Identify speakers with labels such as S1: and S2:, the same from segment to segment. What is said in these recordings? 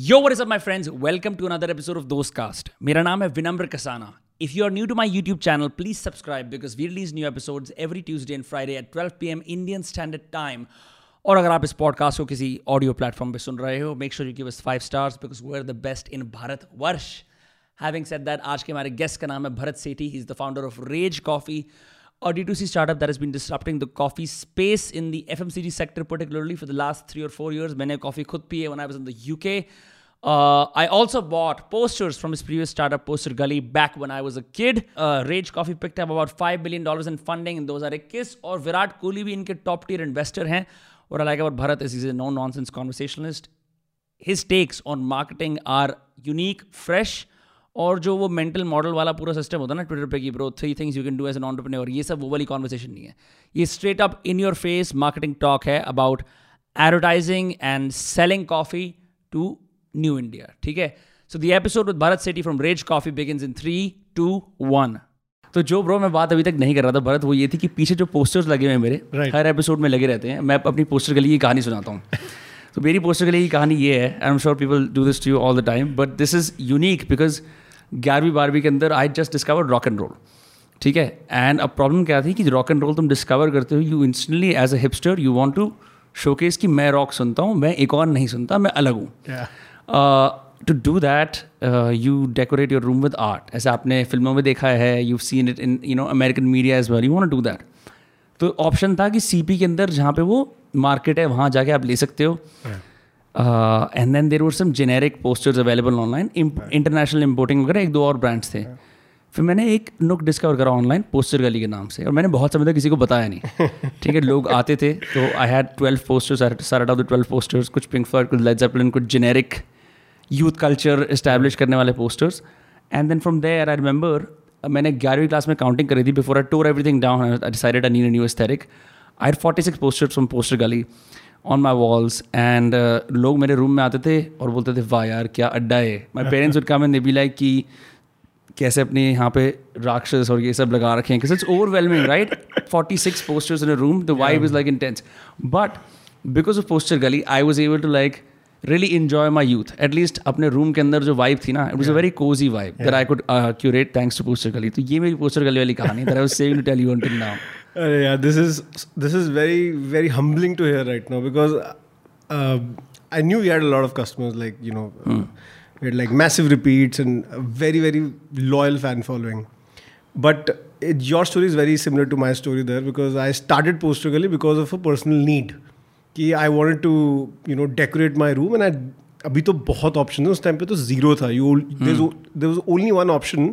S1: Yo wassup my friends welcome to another episode of दोस्त cast मेरा नाम है विनम्र Kasana if you are new to my YouTube channel please subscribe because we release new episode every Tuesday and Friday at twelve P M Indian standard time और अगर आप इस podcast को किसी ऑडियो प्लेटफॉर्म पर सुन रहे हो make sure you give five stars because we are the best in Bharatvarsh having set that आज के हमारे गेस्ट का नाम है Bharat Sethi is the founder of Rage coffee ad D2C startup that has been disrupting the coffee space in the FMCG sector, particularly for the last three or four years. I coffee khud when I was in the UK. Uh, I also bought posters from his previous startup, Poster Gully, back when I was a kid. Uh, Rage Coffee picked up about $5 billion in funding, and those are a kiss. Or Virat Kohli bhi a top tier investor hain. What I like about Bharat is he's a no nonsense conversationalist. His takes on marketing are unique, fresh, और जो वो mental model वाला पूरा system होता है ना Twitter पे कि bro three things you can do as an और ये सब वो वाली कॉन्वर्सेशन नहीं है ये straight up in your face marketing talk है about advertising and selling coffee to new India ठीक है so the episode with Bharat Sethi from Rage Coffee begin in three two one तो जो ब्रो मैं बात अभी तक नहीं कर रहा था भरत वो ये थी कि पीछे जो पोस्टर्स लगे हुए हैं मेरे right. हर एपिसोड में लगे रहते हैं मैं अपनी पोस्टर के लिए कहानी सुनाता हूँ तो मेरी पोस्टर के लिए कहानी ये है I am sure people do this to you all the time but this is unique because ग्यारहवीं बारहवीं के अंदर I just discover rock and roll ठीक है एंड अब प्रॉब्लम क्या थी कि रॉक एंड रोल तुम डिस्कवर करते हो you instantly as a hipster you want to showcase कि मैं रॉक सुनता हूँ मैं एक और नहीं सुनता मैं अलग हूँ to do that you decorate your room with art ऐसे आपने फिल्मों में देखा है you seen it in you know American media as well you want do that तो ऑप्शन था कि सी पी के अंदर जहाँ पे वो मार्केट है वहाँ जाके आप ले सकते हो yeah. And then there were some generic posters available online international importing वगैरह एक दो और ब्रांड्स थे फिर मैंने एक नुक डिस्कवर करा ऑनलाइन पोस्टर गली के नाम से और मैंने बहुत समय तक किसी को बताया नहीं ठीक है लोग आते थे तो आई हैड ट्वेल्व पोस्टर्स सारा ऑफ द ट्वेल्व पोस्टर्स कुछ पिंक फ्लॉयड कुछ लेजन कुछ जेनेरिक यूथ कल्चर इस्टेब्लिश करने वाले posters and then from there I remember मैंने ग्यारहवीं क्लास में काउंटिंग करी थी before I tore everything down I decided I knew I had forty six posters from poster गली ऑन माई वॉल्स एंड लोग मेरे रूम में आते थे और बोलते थे वाह यार क्या अड्डा है माई पेरेंट्स उठ कम एंड बी लाइक कि कैसे अपने यहाँ पे राक्षस और ये सब लगा रखे हैं it's overwhelming right forty six posters in a room the vibe is like intense but because of poster गली I was able to like really enjoy my youth at least अपने रूम के अंदर जो वाइफ थी ना it was a very cozy vibe that I could curate thanks to poster गली तो ये मेरी पोस्टर गली वाली कहानी that I saving
S2: to tell you now Uh, yeah, this is this is very very humbling to hear right now because uh, I knew we had a lot of customers like you know mm. we had like massive repeats and a very very loyal fan following, but it, your story is very similar to my story there because I started Postergally because of a personal need कि I want to you know decorate my room and I अभी तो बहुत option है उस time पे तो zero था you there was only one option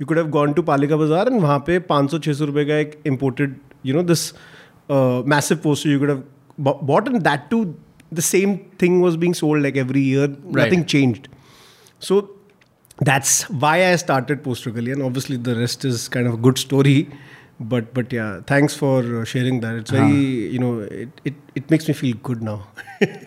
S2: you could have gone to Palika Bazaar and वहाँ पे पाँच सौ छः सौ रुपये का एक imported you know this massive poster you could have bought and that too the same thing was being sold like every year nothing changed so that's why i started postergalia and obviously the rest is kind of a good story but but yeah thanks for sharing that it's very हाँ. you know it, it it makes me feel good now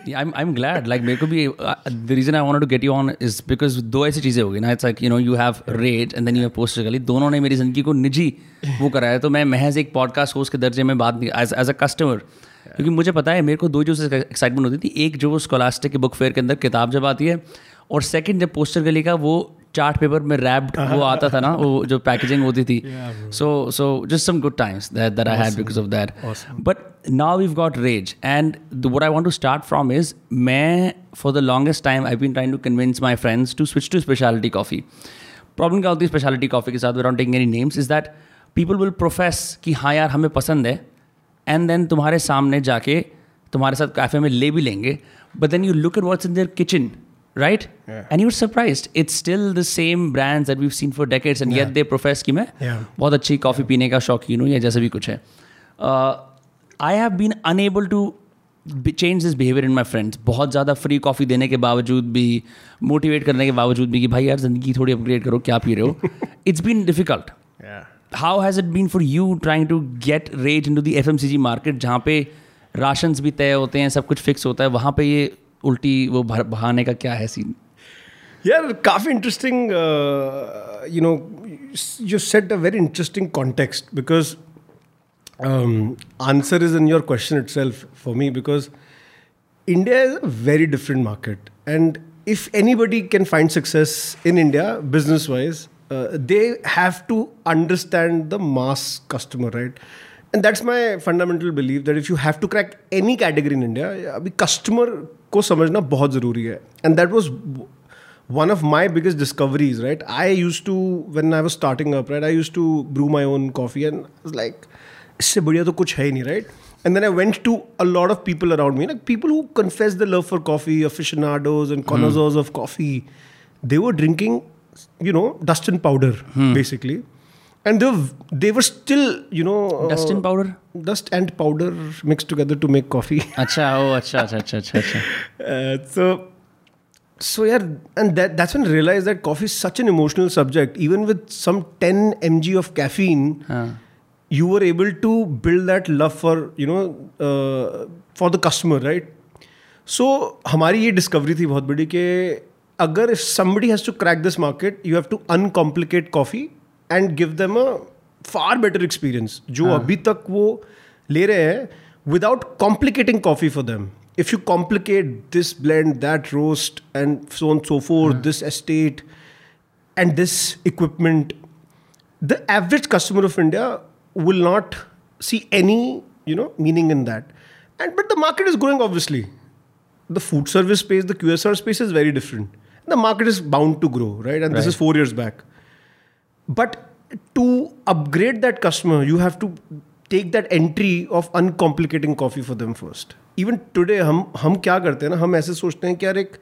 S1: yeah i'm i'm glad like मेरे को uh, the reason i wanted to get you on is because do aise cheeze hogi na it's like you know you have rage and then you have poster gully दोनों ने मेरी जिंदगी को निजी वो कराया तो मैं महज एक पॉडकास्ट होस्ट के दर्जे में बात एज as अ कस्टमर क्योंकि मुझे पता है मेरे को दो जो एक्साइटमेंट होती थी एक जो स्कॉलास्टिक के बुक फेयर के अंदर किताब जब आती है और सेकंड जब पोस्टर गली का वो चार्ट पेपर में रैप्ड वो आता था ना वो जो पैकेजिंग होती थी so so just some good times that that I had because of that but now we've got raise and what I want to start from is मैं for the longest time I been trying to convince my friends to switch to speciality coffee problem क्या होती है speciality coffee के साथ without taking any names is that people will profess कि हाँ यार हमें पसंद है एंड देन तुम्हारे सामने जाके तुम्हारे साथ कैफ़े में ले भी लेंगे but then you look at what's in their kitchen right and And surprise it's still the same brands brands we seen for decades and yet they profess कि मैं बहुत अच्छी कॉफ़ी पीने का शौकीन हूँ या जैसे भी कुछ है I have been unable to change this behaviour in my friends बहुत ज़्यादा फ्री कॉफ़ी देने के बावजूद भी मोटिवेट करने के बावजूद भी कि भाई यार ज़िंदगी थोड़ी अपग्रेड करो क्या पी रहे हो it's been difficult how has it been for you trying to get rate into the F M C G market जहाँ पे राशन भी तय होते हैं सब कुछ फिक्स होता है वहाँ पर ये उल्टी वो भर बहाने का क्या है सीन
S2: यार काफ़ी interesting you know you set a very interesting context because answer is in your question itself for me because India is a very different market and if anybody can find success in India business wise they have to understand the mass customer right and that's my fundamental believe that if you have to crack any category in India अभी customer को समझना बहुत ज़रूरी है and that was one of my biggest discoveries right I use to when I was starting up, right, I used to brew my own coffee and I इससे बढ़िया तो कुछ है ही नहीं right and then I went to a lot of people around me like people who confess the love for coffee aficionados and connoisseurs of coffee they were drinking you know dust and powder basically and they were, they were still you know
S1: dust and uh, powder
S2: uh, dust and powder mixed together to make coffee acha oh acha acha acha acha, Uh, so so yeah and that that's when i realized that coffee is such an emotional subject even with some 10 mg of caffeine you were able to build that love for you know uh, for the customer right so so, हमारी ये discovery थी बहुत बड़ी कि अगर if somebody has to crack this market you have to uncomplicate coffee and give them a far better experience जो हाँ. अभी तक वो ले रहे हैं without complicating coffee for them if you complicate this blend that roast and so on so for this estate and this equipment the average customer of India will not see any you know meaning in that but the market is growing obviously the food service space the qsr space is very different the market is bound to grow right and this is 4 years back but to upgrade that customer you have to take that entry of uncomplicating coffee for them first even today हम हम क्या करते हैं ना हम ऐसे सोचते हैं कि यार एक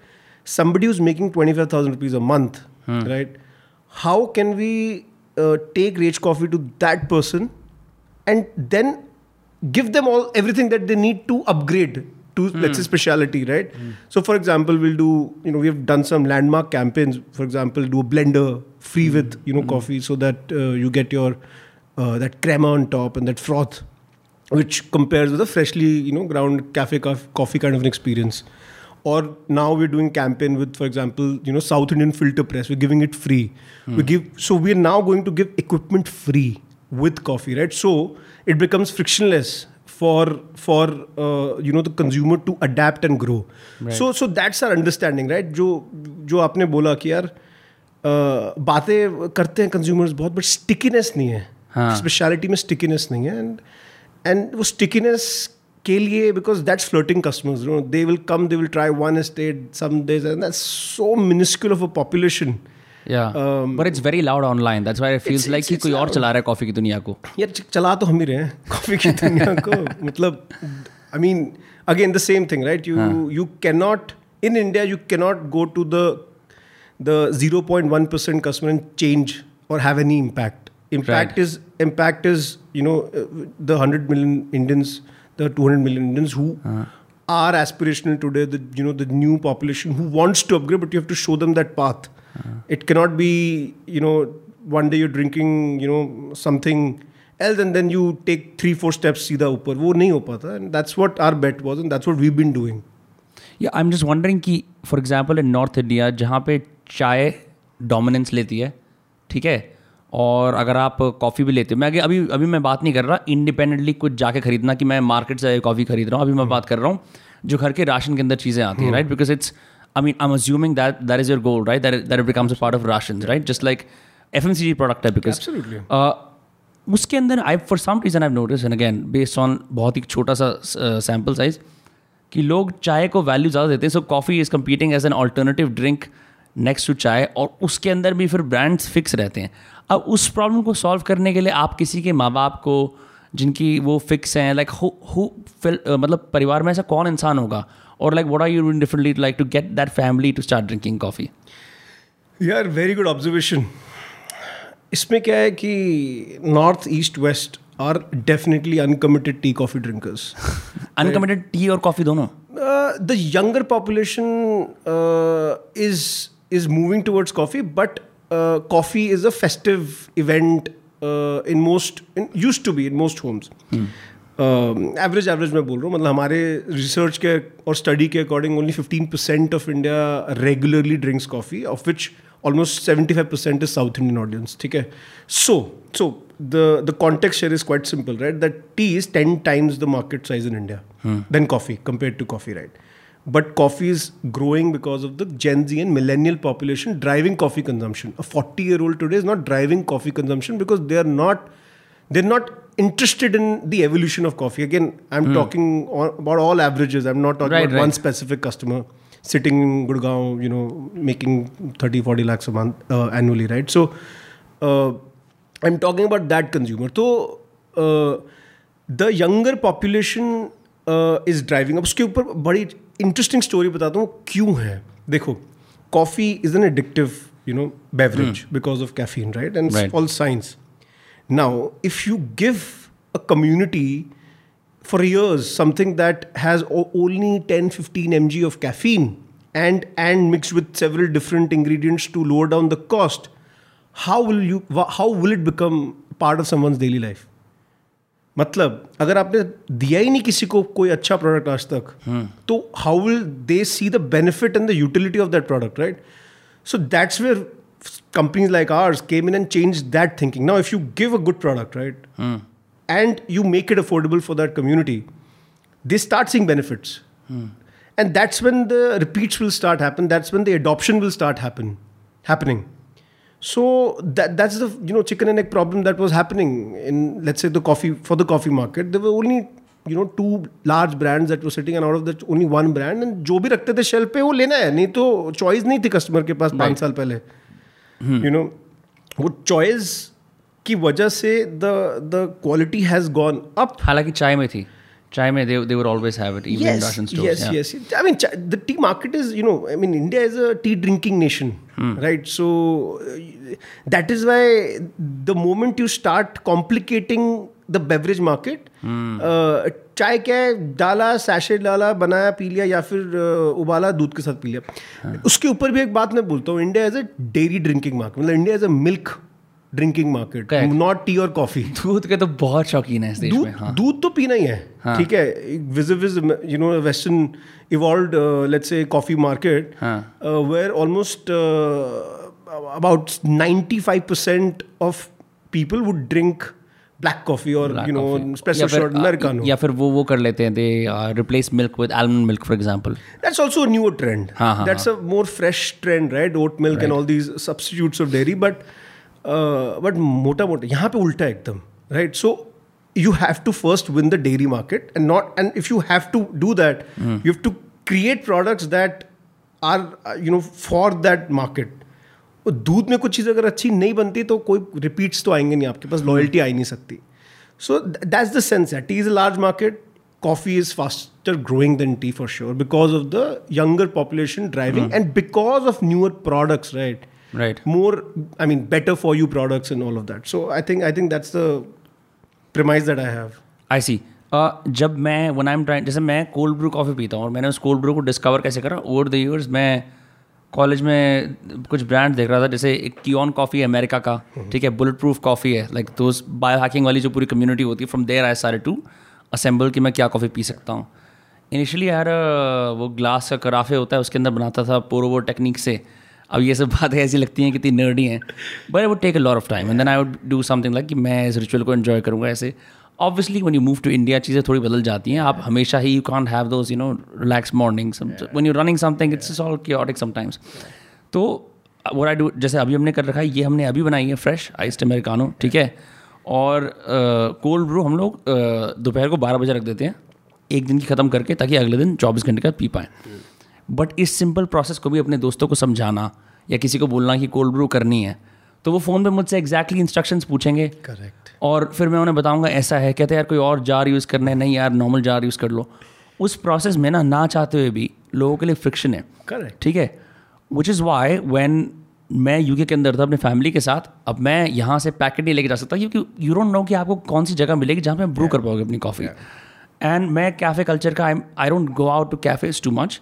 S2: somebody is making twenty five thousand rupees a month right how can we take reach coffee to that person and then give them all everything that they need to upgrade to mm. let's say hmm. specialty, right? Mm. So for example, we'll do you know we have done some landmark campaigns. For example, do a blender free with hmm. you know hmm. coffee so that uh, you get your uh, that crema on top and that froth, which compares with a freshly you know ground cafe coffee kind of an experience or now we're doing campaign with for example you know south indian filter press we're giving it free mm. we give so we're now going to give equipment free with coffee right so it becomes frictionless for for uh, you know the consumer to adapt and grow right. so so that's our understanding right जो जो आपने बोला कि यार uh, बातें करते हैं consumers बहुत बट स्टिकीनेस नहीं है हाँ. स्पेशलिटी में स्टिकीनेस नहीं है एंड एंड वो स्टिकीनेस के लिए because that's floating customers they will come they will try one state some days and that's so minuscule of a population
S1: but it's very loud online that's why it feels like कोई और चला रहा है coffee की दुनिया को यार
S2: चला तो हम ही रहे हैं कॉफी की दुनिया को मतलब I mean again the same thing right you you can not in India you can not go to the the 0.1% percent customer change और have any impact impact is impact is you know the hundred million Indians the two hundred million Indians who are aspirational today the you know the new population who wants to upgrade but you have to show them that path it cannot be you know one day you're drinking you know something else and then you take three four steps सीधा ऊपर वो नहीं हो पाता and that's what our bet was and that's what we've been doing
S1: या I am just wondering कि for example in north India जहाँ पे चाय डोमिनेंस लेती है ठीक है और अगर आप कॉफ़ी भी लेते हो मैं आगे अभी अभी मैं बात नहीं कर रहा इंडिपेंडेंटली कुछ जाके खरीदना कि मैं मार्केट से कॉफ़ी खरीद रहा हूँ अभी मैं हम्म। बात कर रहा हूँ जो घर के राशन के अंदर चीज़ें आती हैं right because it's I mean, I'm assuming that that is your goal, right? That it, that it becomes a part of rations, right? Just like FMCG product है because absolutely. Uh, उसके अंदर I for some reason I notice and again based on बहुत ही छोटा सा sample uh, size कि लोग चाय को वैल्यू ज़्यादा देते हैं so coffee is competing as an alternative drink next to chai और उसके अंदर भी फिर ब्रांड्स फिक्स रहते हैं अब उस प्रॉब्लम को सॉल्व करने के लिए आप किसी के माँ बाप को जिनकी वो फिक्स हैं लाइक हो uh, मतलब परिवार में ऐसा कौन इंसान होगा or like what are you doing differently to like to get that family to start drinking coffee
S2: yeah very good observation इसमें क्या है कि north east west are definitely uncommitted tea coffee drinkers
S1: uncommitted tea और coffee दोनों
S2: the younger population is is moving towards coffee but coffee is a festive event in most use to be in most homes average um, average मैं बोल रहा हूँ मतलब हमारे research के और स्टडी के according only fifteen percent of India regularly drinks coffee of which almost seventy five percent is South Indian audience ठीक है so so the the contact share is quite simple right that tea is ten times the market size in India then coffee compare to coffee right but coffee is growing because of the Gen Z and millennial population driving coffee consumption forty year old today is not driving coffee consumption because they are not they are not interested in the evolution of coffee. Again, I'm mm. talking all, about all averages. I'm not talking right, about right. one specific customer sitting in Gurgaon, you know, making 30, 40 lakhs a month uh, annually, right? So, uh, I'm talking about that consumer. So, uh, the younger population uh, is is driving अब उसके interesting story. Interesting story बताता हूँ क्यों है देखो coffee is an addictive you know beverage because of caffeine right and all science. Now, if you give a community for years something that has only 10 15 mg of caffeine and and mixed with several different ingredients to lower down the cost how will you how will it become part of someone's daily life मतलब अगर आपने दिया ही नहीं किसी को कोई अच्छा product आज तक तो how will they see the benefit and the utility of that product right so that's where companies like ours came in and changed that thinking. Now, if you give a good product, right, mm. and you make it affordable for that community, they start seeing benefits. Mm. And that's when the repeats will start happen. That's when the adoption will start happen, happening. So that that's the you know chicken and egg problem that was happening in let's say the coffee for the coffee market. There were only you know two large brands that were sitting and out of that only one brand and जो भी रखते थे shelf पे वो लेना है नहीं तो चॉइस नहीं थी कस्टमर के पास पाँच साल पहले यू hmm. नो वो चॉइस की वजह से the the quality has gone up
S1: हालांकि चाय में थी चाय में they they were always have it even Russian stores yes
S2: yes I mean the tea market is you know I mean India is a tea drinking nation right so that is why the moment you start complicating the beverage market चाय क्या है डाला sachet डाला बनाया P लिया या फिर uh, उबाला दूध के साथ पी लिया हाँ. उसके ऊपर भी एक बात मैं बोलता हूँ India as a dairy drinking market मतलब India as a milk drinking market not tea और कॉफी
S1: दूध के तो बहुत शौकीन है दूध,
S2: हाँ। दूध तो पीना ही है हाँ। ठीक है with with you know western evolve let's say coffee market where almost about ninety five percent of people would drink black coffee और you know special shot American या फिर वो वो कर लेते
S1: हैं they replace milk with almond milk for example
S2: that's also a new trend that's a more fresh trend right oat milk and all these substitutes of dairy but but मोटा मोटा यहाँ पे उल्टा एकदम right so you have to first win the dairy market and not and if you have to do that you have to create products that are you know for that market वो दूध में कुछ चीज़ अगर अच्छी नहीं बनती तो कोई रिपीट्स तो आएंगे नहीं आपके पास लॉयल्टी हम्म। आ ही नहीं सकती सो दैट्स द सेंस है tea is a large market coffee is faster growing then tea for sure because of the younger population driving and because of newer products right right more I mean better for you products in all of that so I think I think that's the promise
S1: that I have I see uh, जब मैं one I am trying जैसे मैं cold Bru coffee पीता हूँ और मैंने उस cold brew को डिस्कवर कैसे करा ओवर द ईयर्स मैं कॉलेज में कुछ ब्रांड देख रहा था जैसे एक कियन कॉफ़ी है अमेरिका का ठीक है बुलेट प्रूफ कॉफ़ी है लाइक दो बायो हैकिंग वाली जो पूरी कम्युनिटी होती है फ्रॉम देयर आई सारे टू असेंबल कि मैं क्या कॉफ़ी पी सकता हूँ इनिशियली यार वो ग्लास का कराफे होता है उसके अंदर बनाता था पोरो वो टेक्निक से अब ये सब बातें ऐसी लगती हैं कितनी नर्डी हैं but I would take a lot of time and then I would do something like कि मैं इस रिचुअल को इन्जॉय करूँगा ऐसे obviously when you move to India चीज़ें थोड़ी बदल जाती हैं आप हमेशा ही you can't have those you know relax morning when you running something it's all chaotic sometimes तो वो आई डू जैसे अभी हमने कर रखा है ये हमने अभी बनाई है फ्रेश आइस्ट अमेरिकानो ठीक है और कोल्ड ब्रू हम लोग दोपहर को बारह बजे रख देते हैं एक दिन की ख़त्म करके ताकि अगले दिन चौबीस घंटे का पी पाएँ बट इस सिंपल प्रोसेस को भी अपने दोस्तों को समझाना या किसी को बोलना कि कोल्ड ब्रू करनी है तो वो फ़ोन पे मुझसे एग्जैक्टली इंस्ट्रक्शंस पूछेंगे करेक्ट और फिर मैं उन्हें बताऊंगा ऐसा है कहते यार कोई और जार यूज़ करना है नहीं यार नॉर्मल जार यूज़ कर लो उस प्रोसेस में ना ना चाहते हुए भी लोगों के लिए फ्रिक्शन है करेक्ट ठीक है विच इज़ वाई वैन मैं यूके के अंदर था अपनी फैमिली के साथ अब मैं यहाँ से पैकेट नहीं लेके जा सकता क्योंकि यू डोंट नो कि आपको कौन सी जगह मिलेगी जहाँ पे ब्रू कर पाओगे अपनी कॉफ़ी एंड मैं कैफ़े कल्चर का I I don't go out to cafes too much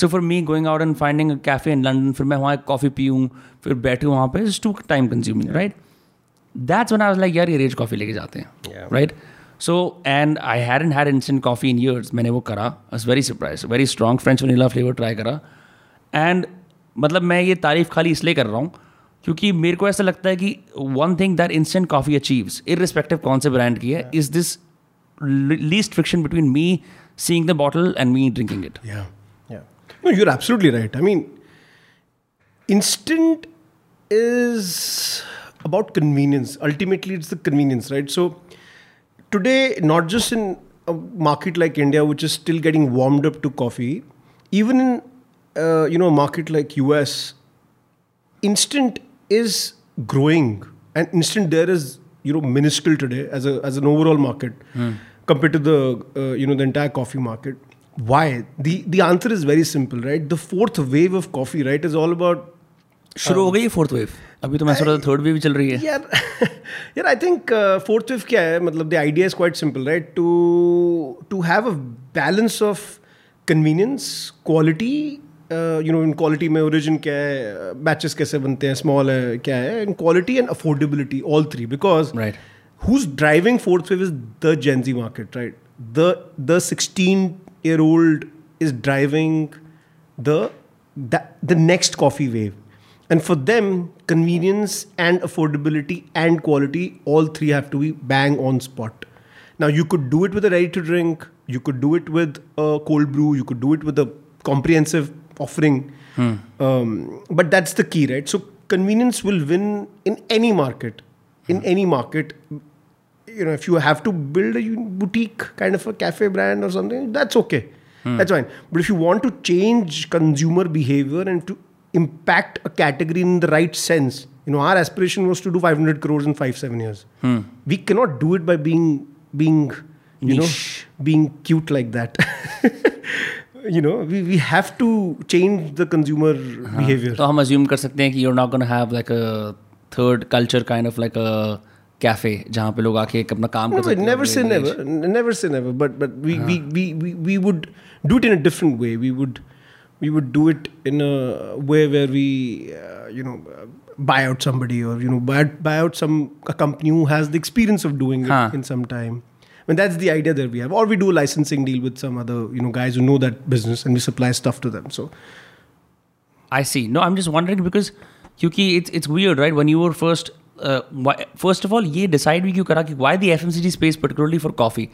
S1: so for me going out and finding a cafe in London फिर मैं वहाँ कॉफ़ी पीऊँ फिर बैठूँ वहाँ पर is too time consuming right that's one I like यार ये रेज कॉफ़ी लेके जाते हैं right so and I hair and hair instant coffee in years मैंने वो करा I very surprise very strong French vanilla flavour try करा and मतलब मैं ये तारीफ खाली इसलिए कर रहा हूँ क्योंकि मेरे को ऐसा लगता है कि one thing that instant coffee achieves respective कौन से ब्रांड की है is this least friction between me seeing the bottle and me drinking it
S2: No, you're absolutely right. I mean, instant is about convenience. Ultimately, it's the convenience, right? So today, not just in a market like India, which is still getting warmed up to coffee, even in uh, you know a market like US, instant is growing, and instant there is you know minuscule today as a as an overall market mm. compared to the uh, you know the entire coffee market why the the answer is very simple right the fourth wave of coffee right is all about
S1: शुरू हो गई है fourth wave अभी तो मैं सोच रहा था थर्ड वेव भी चल रही है यार
S2: यार आई थिंक फोर्थ वेव क्या है मतलब the idea is quite simple right to to have a balance of convenience quality you know in quality में ओरिजिन क्या है बैचेस कैसे बनते हैं स्मॉल है क्या है इन quality and affordability all three because right who is driving fourth wave is the Gen Z market right the the sixteen year old is driving the, the, the next coffee wave. And for them, convenience and affordability and quality, all three have to be bang on spot. Now, you could do it with a ready to drink, you could do it with a cold brew, you could do it with a comprehensive offering. Hmm. Um, but that's the key, right? So, convenience will win in any market, in hmm. any market, you know, if you have to build a boutique kind of a cafe brand or something, that's okay. Hmm. That's fine. But if you want to change consumer behavior and to impact a category in the right sense, you know, our aspiration was to do 500 crores in five, seven years. Hmm. We cannot do it by being, being, you Niche. know, being cute like that. you know we, we have to change the consumer uh-huh. behavior
S1: so i assume assuming you're not going to have like a third culture kind of like a cafe जहाँ पे लोग आके अपना काम no, कर सकते
S2: never से never we would do it in a way where we uh, you know uh, buy out somebody or you know buy, buy out some a company who has the experience of doing huh. it in some time I mean, that's the idea that we have or we do a licensing deal with some other you know guys who know that business and we supply stuff to them so
S1: i see no i'm just wondering because Yuki, it's, it's weird right when you were first first of all ये decide भी क्यों करा कि why the F M C G space particularly for coffee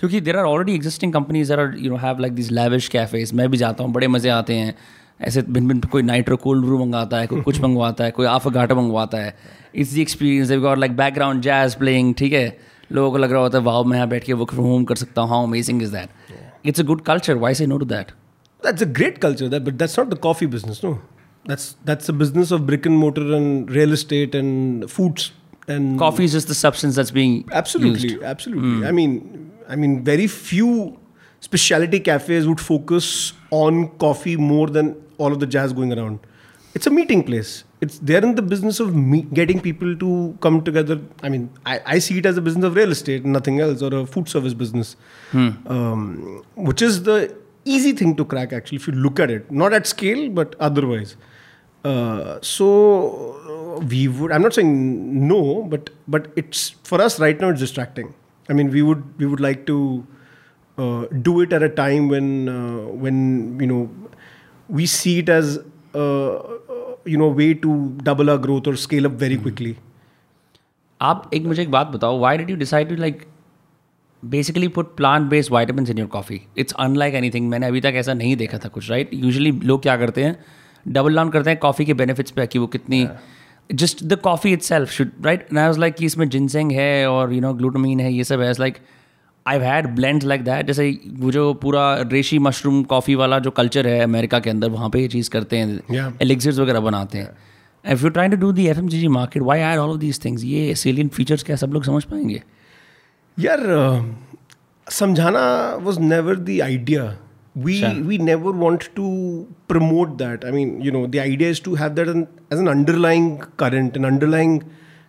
S1: क्योंकि there are already existing companies are you know have like this lavish cafes मैं भी जाता हूँ बड़े मज़े आते हैं ऐसे भिन्न भिन्न कोई नाइट्रो कोल्ड ब्रू मंगाता है कोई कुछ मंगवाता है कोई आफ घाटा मंगवाता है इट्स दी एक्सपीरियंस और लाइक बैकग्राउंड जैज प्लेइंग ठीक है लोगों को लग रहा होता है वाह मैं यहाँ बैठ के वर्क फ्रॉम होम कर सकता हूँ how amazing is that it's a good culture why say no to that
S2: that's a great culture that but that's not the coffee business no That's that's the business of brick and mortar and real estate and foods and
S1: coffee is just the substance that's being
S2: absolutely
S1: used.
S2: absolutely. Mm. I mean, I mean, very few specialty cafes would focus on coffee more than all of the jazz going around. It's a meeting place. It's they're in the business of me- getting people to come together. I mean, I, I, see it as a business of real estate, nothing else, or a food service business, hmm. um, which is the easy thing to crack actually if you look at it, not at scale but otherwise. Uh, so we would. I'm not saying no, but but it's for us right now. It's distracting. I mean, we would we would like to uh, do it at a time when uh, when you know we see it as uh, you know way to double our growth or scale up very hmm. quickly.
S1: आप एक मुझे एक बात बताओ why did you decide to like basically put plant based vitamin in your coffee it's unlike any मैंने अभी तक ऐसा नहीं देखा था कुछ राइट right? यूजली लोग क्या करते हैं डबल डाउन करते हैं कॉफ़ी के बेनिफिट्स पे कि वो कितनी just the coffee itself should right nice like कि इसमें जिनसेंग है और यू नो ग्लूटामीन है ये सब है like I had blend like that जैसे वो जो पूरा रेशी मशरूम कॉफ़ी वाला जो कल्चर है अमेरिका के अंदर वहाँ पे ये चीज़ करते हैं एलिक्सर्स वगैरह बनाते हैं if you try to do the F M G G market why are all of these things ये सेलियन फीचर्स क्या सब लोग समझ पाएंगे
S2: यार समझाना was never the idea we sure. we never want to promote that i mean you know the idea is to have that an, as an underlying current an underlying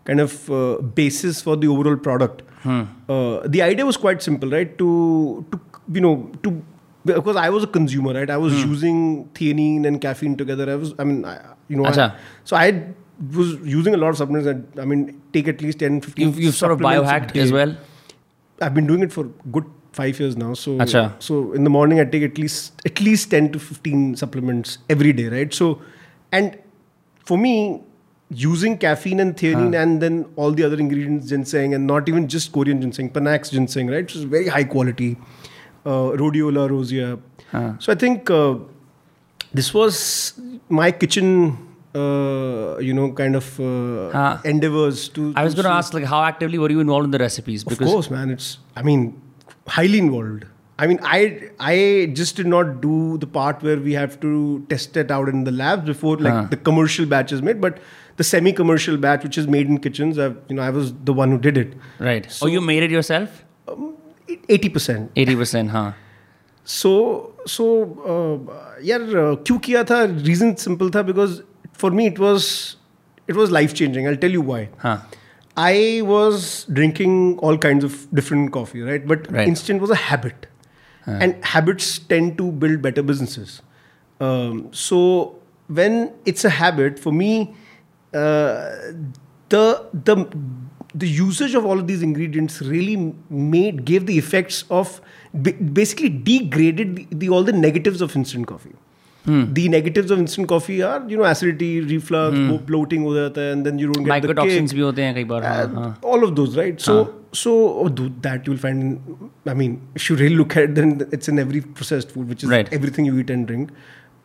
S2: kind of uh, basis for the overall product hmm. uh, the idea was quite simple right to to you know to because I was a consumer, right? I was hmm. using theanine and caffeine together. I was, I mean, I, you know, I, so I was using a lot of supplements. I, I mean, take at least 10, 15.
S1: You've, you've sort of biohacked as well?
S2: I've been doing it for good five years now. So Achha. so in the morning I take at least at least ten to fifteen supplements every day, right? So and for me, using caffeine and theanine huh. and then all the other ingredients, ginseng, and not even just Korean ginseng, Panax ginseng, right? Which is very high quality. Uh, rhodiola rosea. Huh. So I think uh, this was my kitchen uh, you know, kind of uh, huh. endeavors to.
S1: I was going to ask, like, how actively were you involved in the recipes?
S2: Because of course, man. It's. I mean, highly involved. I mean, I I just did not do the part where we have to test it out in the labs before like uh. the commercial batch is made, but the semi-commercial batch, which is made in kitchens, i you know I was the one who did
S1: it. Right. So oh, you made it
S2: yourself? Um, eighty percent.
S1: Eighty percent, huh?
S2: So so uh, yeah, क्यों किया था? Reason simple Tha because for me it was it was life changing. I'll tell you why. Huh. I was drinking all kinds of different coffee, right? But right. instant was a habit. Uh. And habits tend to build better businesses. Um, so when it's a habit, for me, uh, the the the usage of all of these ingredients really made gave the effects of basically degraded the, the all the negatives of instant coffee. Hmm. The negatives of instant coffee are you know acidity, reflux, hmm. bloating हो जाता and then you don't get the cake. भी होते All of those right. So so oh, that you'll find. I mean, if you really look at it, then it's in every processed food, which is everything you eat and drink.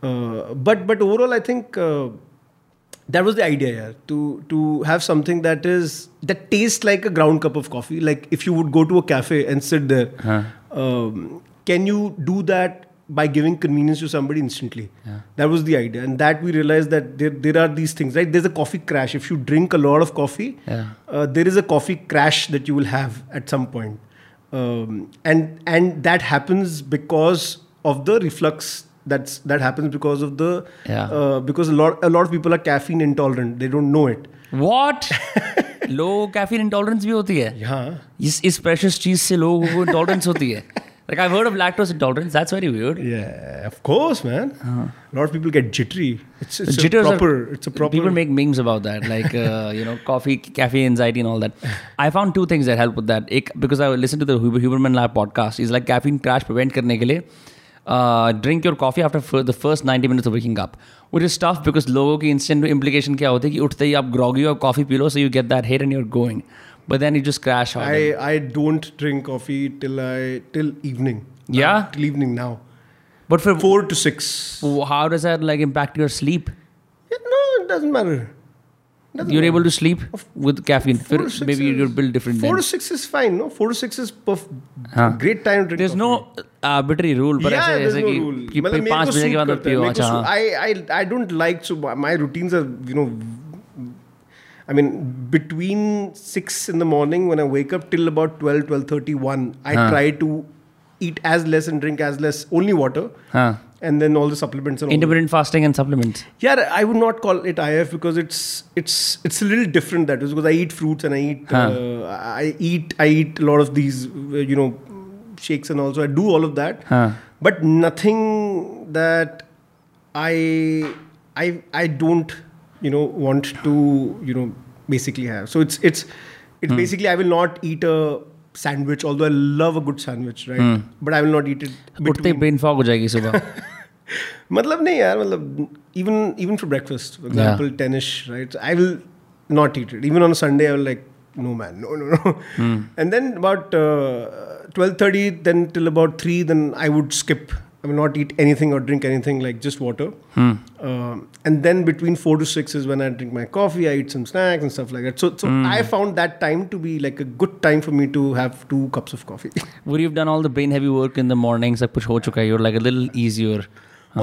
S2: Uh, but but overall, I think. Uh, that was the idea yeah to to have something that is that tastes like a ground cup of coffee like if you would go to a cafe and sit there um, can you do that by giving convenience to somebody instantly. Yeah. That was the idea. And that we realized that there, there are these things, right? There's a coffee crash. If you drink a lot of coffee, yeah. uh, there is a coffee crash that you will have at some point. Um, and and that happens because of the reflux that's that happens because of the yeah. uh, because a lot a lot of people are caffeine intolerant they don't know it
S1: what low caffeine intolerance भी होती है
S2: यहाँ
S1: इस इस precious चीज से लोगों को इंटॉलरेंस होती है Like I've heard of lactose intolerance. That's very
S2: weird. Yeah, of course, man. Uh-huh. A lot of people get jittery. It's, it's a proper. Are, it's a proper.
S1: People make memes about that, like uh, you know, coffee, caffeine anxiety, and all that. I found two things that help with that. Ek, because I listened to the Huber, Huberman Lab podcast. He's like caffeine crash prevent karne ke liye. drink your coffee after the first 90 minutes of waking up which is tough because लोगों की instant implication क्या होती है कि उठते ही आप groggy हो coffee पी लो so you get that hit and you're going but then you just crash
S2: out. I, I don't drink coffee till I till evening. Yeah, uh, till evening now. But for four to six.
S1: How does that like impact your sleep?
S2: no, it doesn't matter.
S1: doesn't You're matter. able to sleep with caffeine. Four maybe is, you build built different.
S2: Four then. to six is fine. No, four to six is perf- huh. great time to drink. There's coffee. no uh,
S1: arbitrary rule,
S2: but yeah, there's no rule. I I I don't like so my routines are you know I mean, between six in the morning when I wake up till about 12, 12 31, I huh. try to eat as less and drink as less, only water. Huh. And then all the supplements
S1: and intermittent fasting and supplements.
S2: Yeah, I would not call it IF because it's it's it's a little different that is because I eat fruits and I eat huh. uh, I eat I eat a lot of these uh, you know shakes and also I do all of that, but nothing that I I I don't you know want to you know basically have so it's it's it's hmm. basically i will not eat a sandwich although i love a good sandwich right hmm. but i will not eat
S1: it Utte brain fog ho jayegi subah
S2: matlab nahi yaar even even for breakfast for example yeah. tennis right i will not eat it even on sunday i will like no man no no no hmm. and then about 12:30 uh, then till about 3 then i would skip I will not eat anything or drink anything, like just water. Hmm. Um, and then between four to six is when I drink my coffee, I eat some snacks and stuff like that. So, so hmm. I found that time to be like a good time for me to have two cups of coffee.
S1: Would you have done all the brain heavy work in the mornings? Like chuka, You're like a little easier.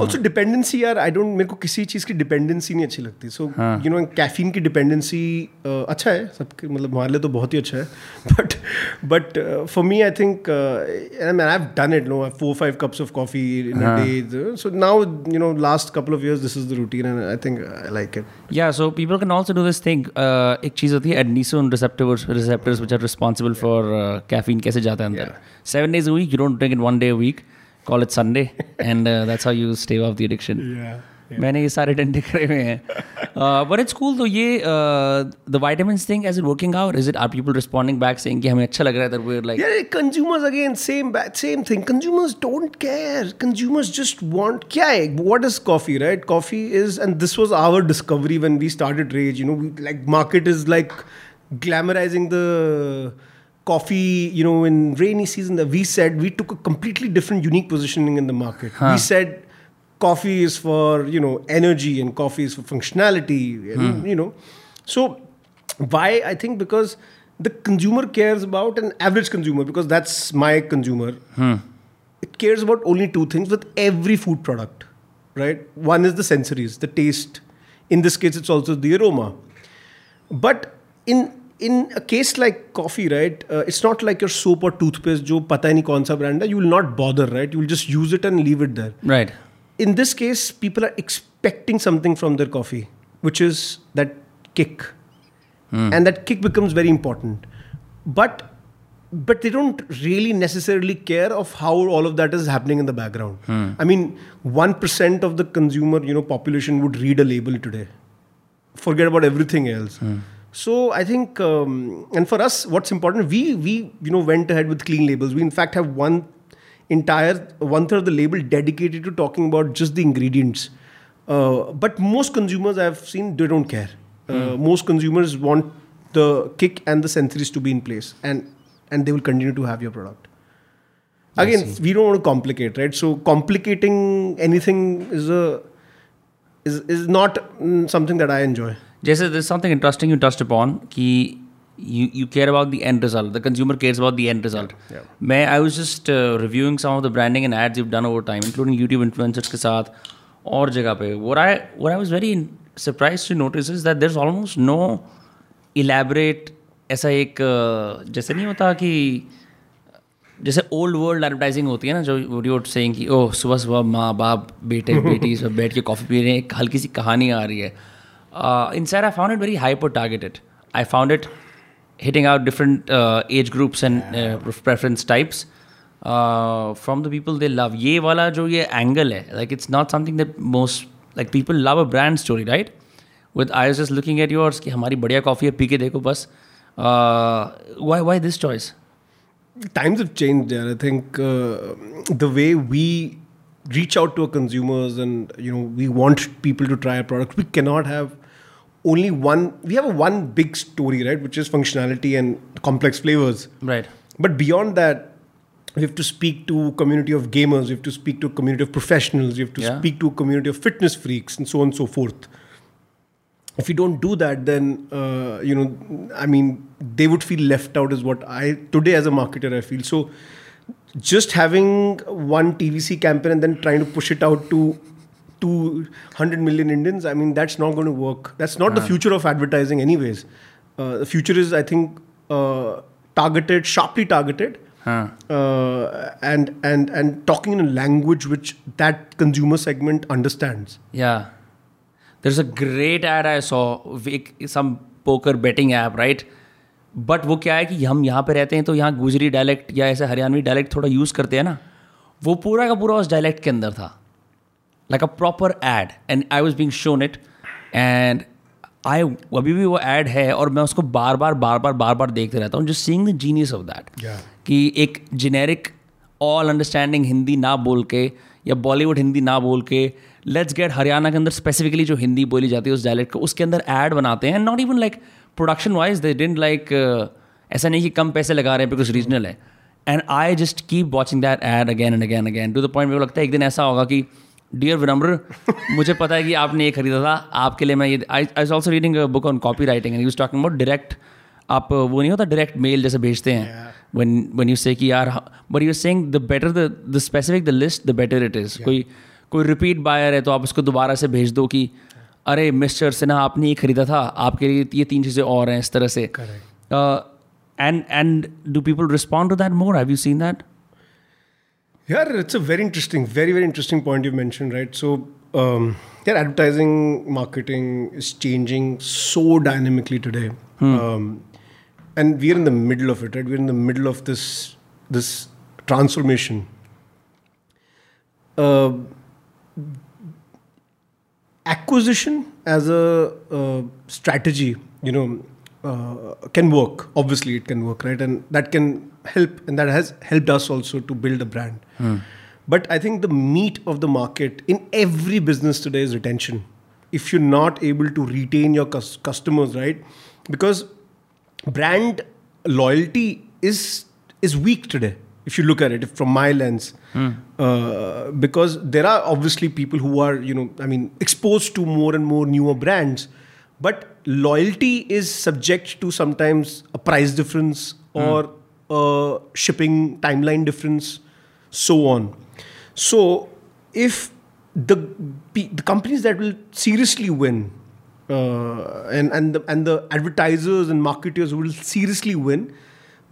S2: Also हाँ। Dependency यार I don't मेरे को किसी चीज़ की dependency नहीं अच्छी लगती सो यू नो कैफीन की डिपेंडेंसी uh, अच्छा है सबके मतलब हमारे लिए तो बहुत ही अच्छा है but but for me I think I have done it no four five cups of coffee in days so now you know last couple of years this is the routine and I think
S1: I like it yeah so people can also do this thing एक चीज़ होती है adenosine receptors receptors which are responsible for caffeine कैसे जाता है अंदर seven days a week you don't drink in one day a week call it Sunday and that's how you stay off the addiction मैंने ये सारे डंडे करे हुए हैं बट इट्स कूल तो ये the vitamin thing as it working our is it are people responding back saying कि हमें अच्छा लग रहा है दैट वी आर लाइक
S2: यार consumers again same same thing consumers don't care consumers just want क्या है what is coffee right coffee is and this was our discovery when we started Rage you know like market is like glamorising the coffee, you know, in rainy season that we said we took a completely different unique positioning in the market. Huh. We said coffee is for, you know, energy and coffee is for functionality and, hmm. you know. So why I think because the consumer cares about an average consumer because that's my consumer. Hmm. It cares about only two things with every food product, right? One is the sensories, the taste. In this case, it's also the aroma. But in in a case like coffee, right, uh, it's not like your soap or toothpaste, jo pata nahi kaun sa brand you will not bother, right? You will just use it and leave it there.
S1: Right.
S2: In this case, people are expecting something from their coffee, which is that kick. Hmm. And that kick becomes very important. But but they don't really necessarily care of how all of that is happening in the background. Hmm. I mean, one percent of the consumer, you know, population would read a label today. Forget about everything else. Hmm. So I think, um, and for us, what's important, we we you know went ahead with clean labels. We in fact have one entire one third of the label dedicated to talking about just the ingredients. Uh, but most consumers I've seen they don't care. Uh, hmm. Most consumers want the kick and the sensories to be in place, and and they will continue to have your product. Again, we don't want to complicate, right? So complicating anything is a is
S1: is
S2: not mm, something that I enjoy.
S1: जैसे this something interesting you टस्ट upon कि you you care about the end result the consumer care about the end result मैं I was just reviewing some of the branding and ads you done over time including YouTube influencers के साथ और जगह पे वर I were I was very surprise to notice that there is almost no elaborate ऐसा एक uh, जैसे नहीं होता कि जैसे ओल्ड वर्ल्ड एडवर्टाइजिंग होती है ना जो वीडियो से ओह सुबह सुबह माँ बाप बेटे बेटी सब बैठ के कॉफ़ी पी रहे हैं एक हल्की सी कहानी आ रही है Uh, inside, I found it very hyper targeted. I found it hitting out different uh, age groups and uh, preference types uh, from the people they love. Ye wala jo ye angle hai, like it's not something that most like people love a brand story, right? With I was just looking at yours, Ki hamari badiya coffee hai. पी के bas. Uh, why why this choice?
S2: Times have changed there. I think uh, the way we reach out to our consumers and you know we want people to try a product we cannot have only one we have a one big story right which is functionality and complex flavors
S1: right
S2: but beyond that we have to speak to community of gamers we have to speak to community of professionals we have to yeah. speak to community of fitness freaks and so on and so forth if you don't do that then uh, you know i mean they would feel left out is what i today as a marketer i feel so just having one tvc campaign and then trying to push it out to two hundred million Indians I mean that's not gonna work that's not the future of advertising any ways future is I think targeted sharply targeted and and and talking in language which that consumer segment understand
S1: yeah there is a great ad I saw एक some poker betting app right but वो क्या है कि हम यहाँ पर रहते हैं तो यहाँ गुजरी डायलैक्ट या ऐसे हरियाणवी डायलैक्ट थोड़ा यूज़ करते हैं ना वो पूरा का पूरा उस डायलैक्ट के अंदर था like a proper ad and I was being shown it and आई अभी भी वो ऐड है और मैं उसको बार बार बार बार बार बार देखते रहता हूँ जो seeing the genius of that कि एक जेनेरिक ऑल अंडरस्टैंडिंग हिंदी ना बोल के या बॉलीवुड हिंदी ना बोल के लेट्स गेट हरियाणा के अंदर स्पेसिफिकली जो हिंदी बोली जाती है उस डायलेक्ट को उसके अंदर ऐड बनाते हैं and not even like production wise they didn't like ऐसा नहीं कि कम पैसे लगा रहे हैं बिकॉज रीजनल है and I just keep watching that ad again and again again to the point मेरे को लगता है एक दिन ऐसा होगा कि डियर विनम्र मुझे पता है कि आपने ये खरीदा था आपके लिए मैं ये I I also reading book on copy writing use talking about direct आप वो नहीं होता डायरेक्ट मेल जैसे भेजते हैं वन वन यू से कि यार बट यू सेंग the better the specific the list the better it is कोई कोई रिपीट बायर है तो आप उसको दोबारा से भेज दो कि अरे मिस्टर सिन्हा आपने ये खरीदा था आपके लिए ये तीन चीज़ें और हैं इस तरह से and and do people respond to that more have you seen that
S2: Yeah, it's a very interesting, very, very interesting point you mentioned, right? So, um, yeah, advertising marketing is changing so dynamically today. Hmm. Um, and we're in the middle of it, right? We're in the middle of this this transformation. Uh, acquisition as a uh, strategy, you know, uh, can work. Obviously, it can work, right? And that can help and that has helped us also to build a brand. Mm. But I think the meat of the market in every business today is retention. If you're not able to retain your cus- customers, right? Because brand loyalty is is weak today. If you look at it from my lens, mm. uh, because there are obviously people who are you know I mean exposed to more and more newer brands, but loyalty is subject to sometimes a price difference hmm. or shipping timeline difference, so on. So, if the the companies that will seriously win, uh, and and the and the advertisers and marketers will seriously win,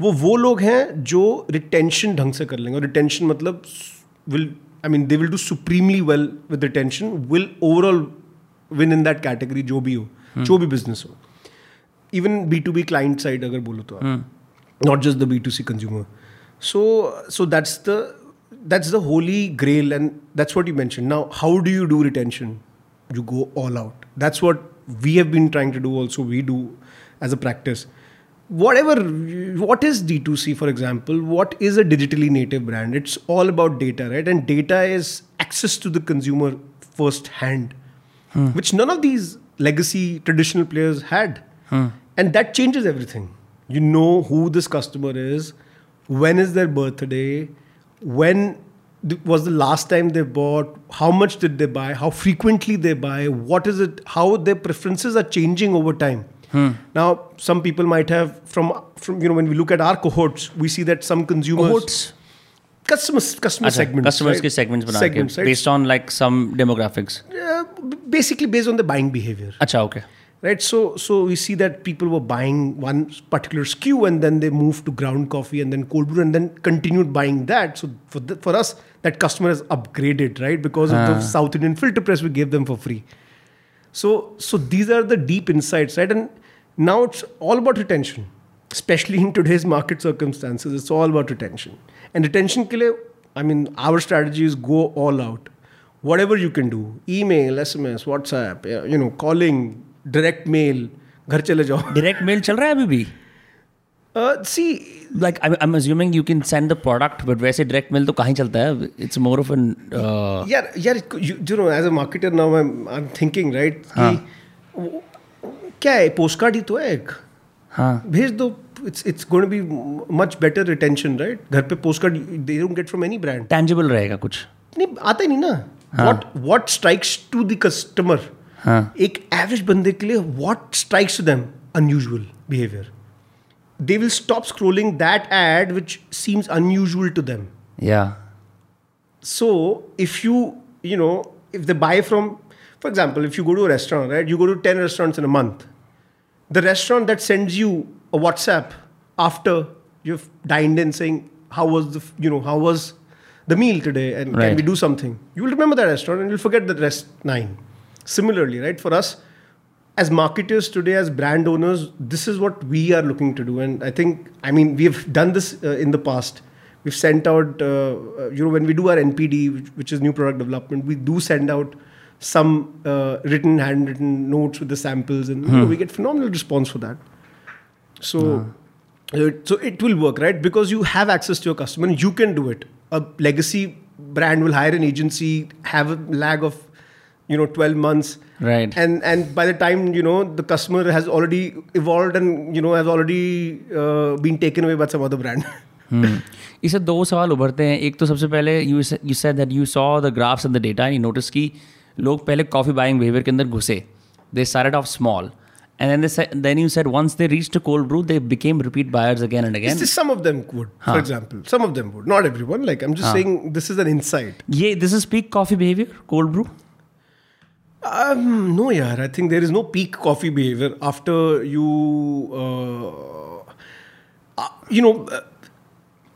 S2: वो वो लोग हैं जो retention ढंग से कर लेंगे और retention मतलब will I mean they will do supremely well with retention will overall win in that category जो भी हो hmm. जो भी बिजनेस हो even B to B client side अगर बोलो तो आप not just the B2C consumer. So, so that's the that's the holy grail, and that's what you mentioned. Now, how do you do retention? You go all out. That's what we have been trying to do. Also, we do as a practice. Whatever, what is D2C, for example? What is a digitally native brand? It's all about data, right? And data is access to the consumer firsthand, hmm. which none of these legacy traditional players had, hmm. and that changes everything you know who this customer is, when is their birthday, when was the last time they bought, how much did they buy, how frequently they buy, what is it, how their preferences are changing over time. Hmm. Now, some people might have from from you know when we look at our cohorts, we see that some consumers cohorts. Customers, customer Achha, segments.
S1: Customers right? ke segments segments, ke, right? based on like some demographics.
S2: Uh, basically based on the buying behavior.
S1: Acha, okay
S2: right so so we see that people were buying one particular skew and then they moved to ground coffee and then cold brew and then continued buying that so for the, for us that customer has upgraded right because uh. of the ah. south indian filter press we gave them for free so so these are the deep insights right and now it's all about retention especially in today's market circumstances it's all about retention and retention ke i mean our strategy is go all out whatever you can do email sms whatsapp you know calling direct mail घर चले जाओ
S1: direct mail चल रहा है अभी भी
S2: see
S1: like I I am assuming you can send the product but वैसे direct mail तो कहाँ चलता है इट्स मोर
S2: ऑफ एन यार यार जो no as a marketer now I am thinking right क्या है पोस्ट कार्ड ही तो है एक हाँ भेज दो it's it's going be much better retention right घर पे postcard they don't get from any brand
S1: tangible रहेगा कुछ
S2: नहीं आता ही नहीं ना what what strikes to the customer हाँ. एक एवरेज बंदे के लिए what strikes to them unusual behaviour they will stop scrolling that ad which seems unusual to them yeah so if you you know if they buy from for example if you go to restaurant right you go to ten restaurants in a month the restaurant that sends you a WhatsApp after you dined in saying how was the you know how was the meal today and right. can we do something you will remember that restaurant and you'll forget the rest nine Similarly, right, for us as marketers today, as brand owners, this is what we are looking to do. And I think, I mean, we've done this uh, in the past. We've sent out, uh, uh you know, when we do our NPD, which, is new product development, we do send out some uh, written, handwritten notes with the samples, and hmm. you know, hmm. we get phenomenal response for that. So, yeah. Uh, so it will work, right? Because you have access to your customer, and you can do it. A legacy brand will hire an agency, have a lag of you know 12 months right and and by the time you know the customer has already evolved and you know has already uh, been taken away by some other brand hmm. इससे दो सवाल
S1: उभरते हैं एक तो सबसे पहले you you said that you saw the graphs and the data and you notice कि लोग पहले कॉफ़ी बाइंग बिहेवियर के अंदर घुसे they start off small And then then you said once they reached a cold brew, they became repeat buyers again and again. Some of them would, for example. Some of them would. Not everyone. Like I'm just saying,
S2: this is an insight. Yeah, this is peak coffee behavior, cold brew. Um, no, yeah, I think there is no peak coffee behavior after you, uh, uh you know, uh,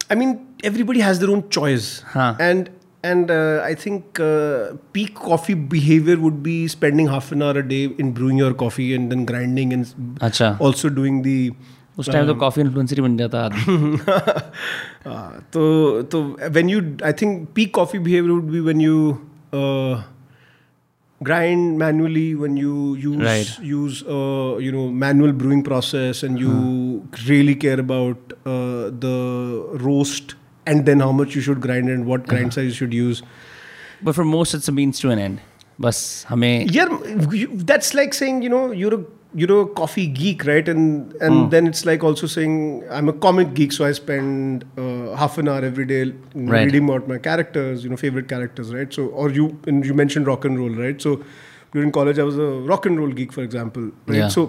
S2: I mean, everybody has their own choice, huh. and and uh, I think uh, peak coffee behavior would be spending half an hour a day in brewing your coffee and then grinding and also doing the उस
S1: time तो coffee influencer ही बन जाता आदमी
S2: तो तो when you I think peak coffee behaviour would be when you grind manually when you use right. use uh, you know manual brewing process and you hmm. really care about uh, the roast and then how much you should grind and what grind hmm. size you should use
S1: but for most it's a means to an end बस हमें
S2: यार that's like you you know your you know coffee geek right and and mm. then it's like also saying i'm a comic geek so i spend uh, half an hour every day mm, right. reading about my characters you know favorite characters right so or you and you mentioned rock and roll right so during college i was a rock and roll geek for example right yeah. so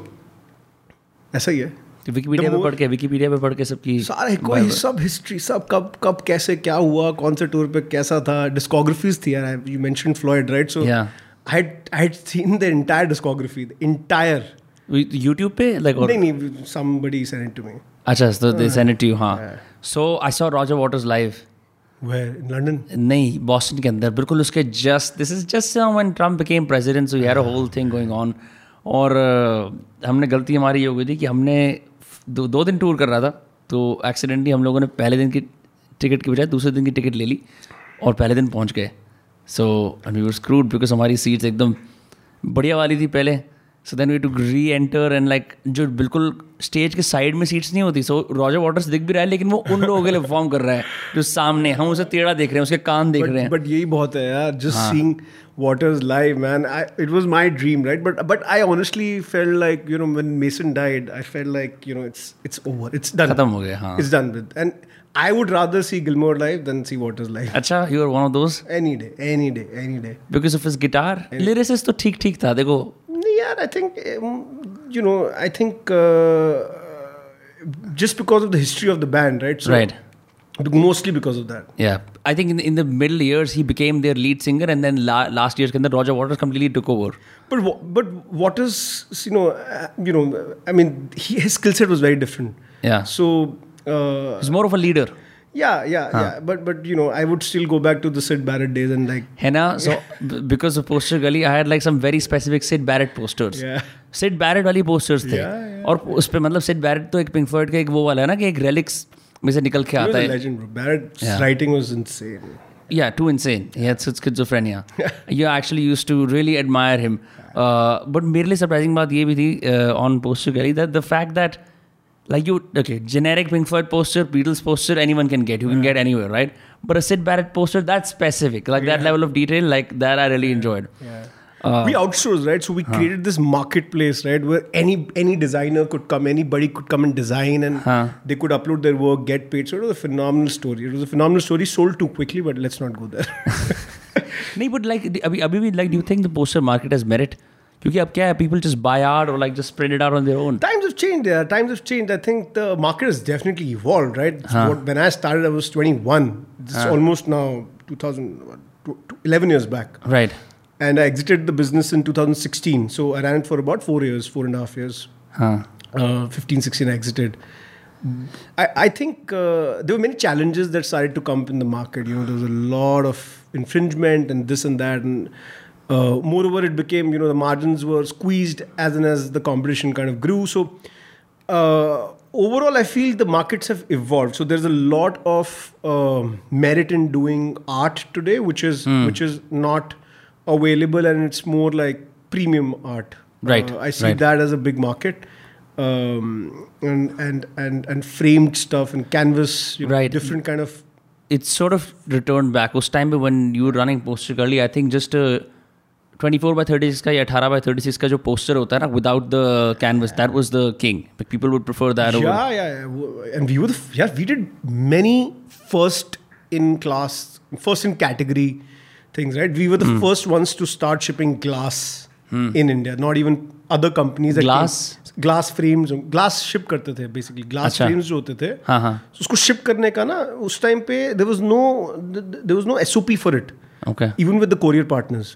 S2: ऐसा ही है
S1: Wikipedia पे पढ़ के Wikipedia पे पढ़ के सबकी
S2: सारे कोई सब हिस्ट्री सब कब कब कैसे क्या हुआ कौन से टूर पे कैसा था डिस्कोग्राफीज थी यार you mention Floyd right so I I had seen the entire discography the entire
S1: YouTube पे लाइक नहीं नहीं somebody sent it to me अच्छा so they uh, sent it to you हाँ yeah. so I saw Roger Waters live Where in London? नहीं Boston के अंदर बिल्कुल उसके just this is just when Trump became president so we had a whole thing going on और uh, हमने गलती हमारी ये हो गई थी कि हमने दो, दो दिन टूर कर रहा था तो एक्सीडेंटली हम लोगों ने पहले दिन की टिकट की बजाय दूसरे दिन की टिकट ले ली और पहले दिन पहुंच गए so and we were screwed because हमारी सीट्स एकदम बढ़िया वाली थी पहले so then we to reenter and like जो बिल्कुल स्टेज के साइड में सीट्स नहीं होती सो रॉजर वाटर्स दिख भी रहा है लेकिन वो उन लोगों के लिए परफॉर्म कर रहा है जो सामने हम उसे टेढ़ा देख रहे हैं उसके कान देख but, रहे हैं
S2: बट यही बहुत है यार just seeing Waters live man it was my dream right but but I honestly felt like you know when Mason died I felt like you know it's it's over it's done खत्म हो गया हां it's done with and I would rather see Gilmore live than see Waters
S1: live. अच्छा you are one of those.
S2: Any day, any day, any day.
S1: Because of his guitar. Lyricist तो ठीक ठीक था देखो.
S2: Yeah, I think um, you know I think uh, just because of the history of the band right.
S1: So, right.
S2: Mostly because of that.
S1: Yeah, I think in the, in the middle years he became their lead singer, and then la- last year's, of Roger Waters completely took over. But but Waters, you
S2: know, uh, you know, I mean, he, his skill set was very different. Yeah. So
S1: uh, He's more of a leader.
S2: Yeah, yeah, huh. yeah. But but you know, I would still go back to the Sid Barrett days and like. Henna.
S1: So because of Poster Gully, I had like some very specific Sid Barrett posters. Yeah. Sid Barrett वाली posters थे. Yeah, yeah. और उस पे मतलब Sid Barrett तो एक Pink Floyd का एक वो वाला है ना कि एक relics में से निकल के आता है.
S2: Legend, bro. Barrett's yeah. writing was insane.
S1: Yeah, too insane. He had schizophrenia. you actually used to really admire him. Uh, but merely surprising बात ये भी थी uh, on Poster Gully that the fact that like you okay generic pink floyd poster beatles poster anyone can get you yeah. can get anywhere right but a sid barrett poster that's specific like yeah. that level of detail like that i really yeah. enjoyed
S2: uh, we outsourced right so we huh. created this marketplace right where any any designer could come anybody could come and design and huh. they could upload their work get paid so it was a phenomenal story it was a phenomenal story sold too quickly but let's not go there
S1: no but like abhi, abhi, like do you think the poster market has merit क्योंकि अब क्या है people just bye art और like just spread it out on their own
S2: times have changed their times have changed I think the market is definitely evolved right when I 21 this almost now 2000 11 years back
S1: right
S2: and I exited the business in 2016. So I ran it for about four years, four and a half years. Uh, 15, 16, I exited. I, think uh, there were many challenges that started to come up in the market. You know, there was a lot of infringement and this and that. And uh, moreover, it became you know the margins were squeezed as and as the competition kind of grew. So uh, overall, I feel the markets have evolved. So there's a lot of uh, merit in doing art today, which is mm. which is not available, and it's more like premium art.
S1: Right. Uh,
S2: I see
S1: right.
S2: that as a big market. Um, and and and and framed stuff and canvas, you know, right. different kind of.
S1: It's sort of returned back. was time when you were running Poster Gully. I think just a twenty four by thirty six का
S2: या अठारह
S1: by thirty six का जो poster होता है ना without the
S2: canvas that was the king people would prefer that या या एंड वी वुड यार we did many first in class first in category things right we were the first ones to start shipping glass in India not even other companies glass glass frames glass ship करते थे basically glass अच्छा, frames जो होते थे हाँ, हाँ। तो उसको शिप करने का ना उस टाइम पे there was no there was no S O P for it even with the courier partners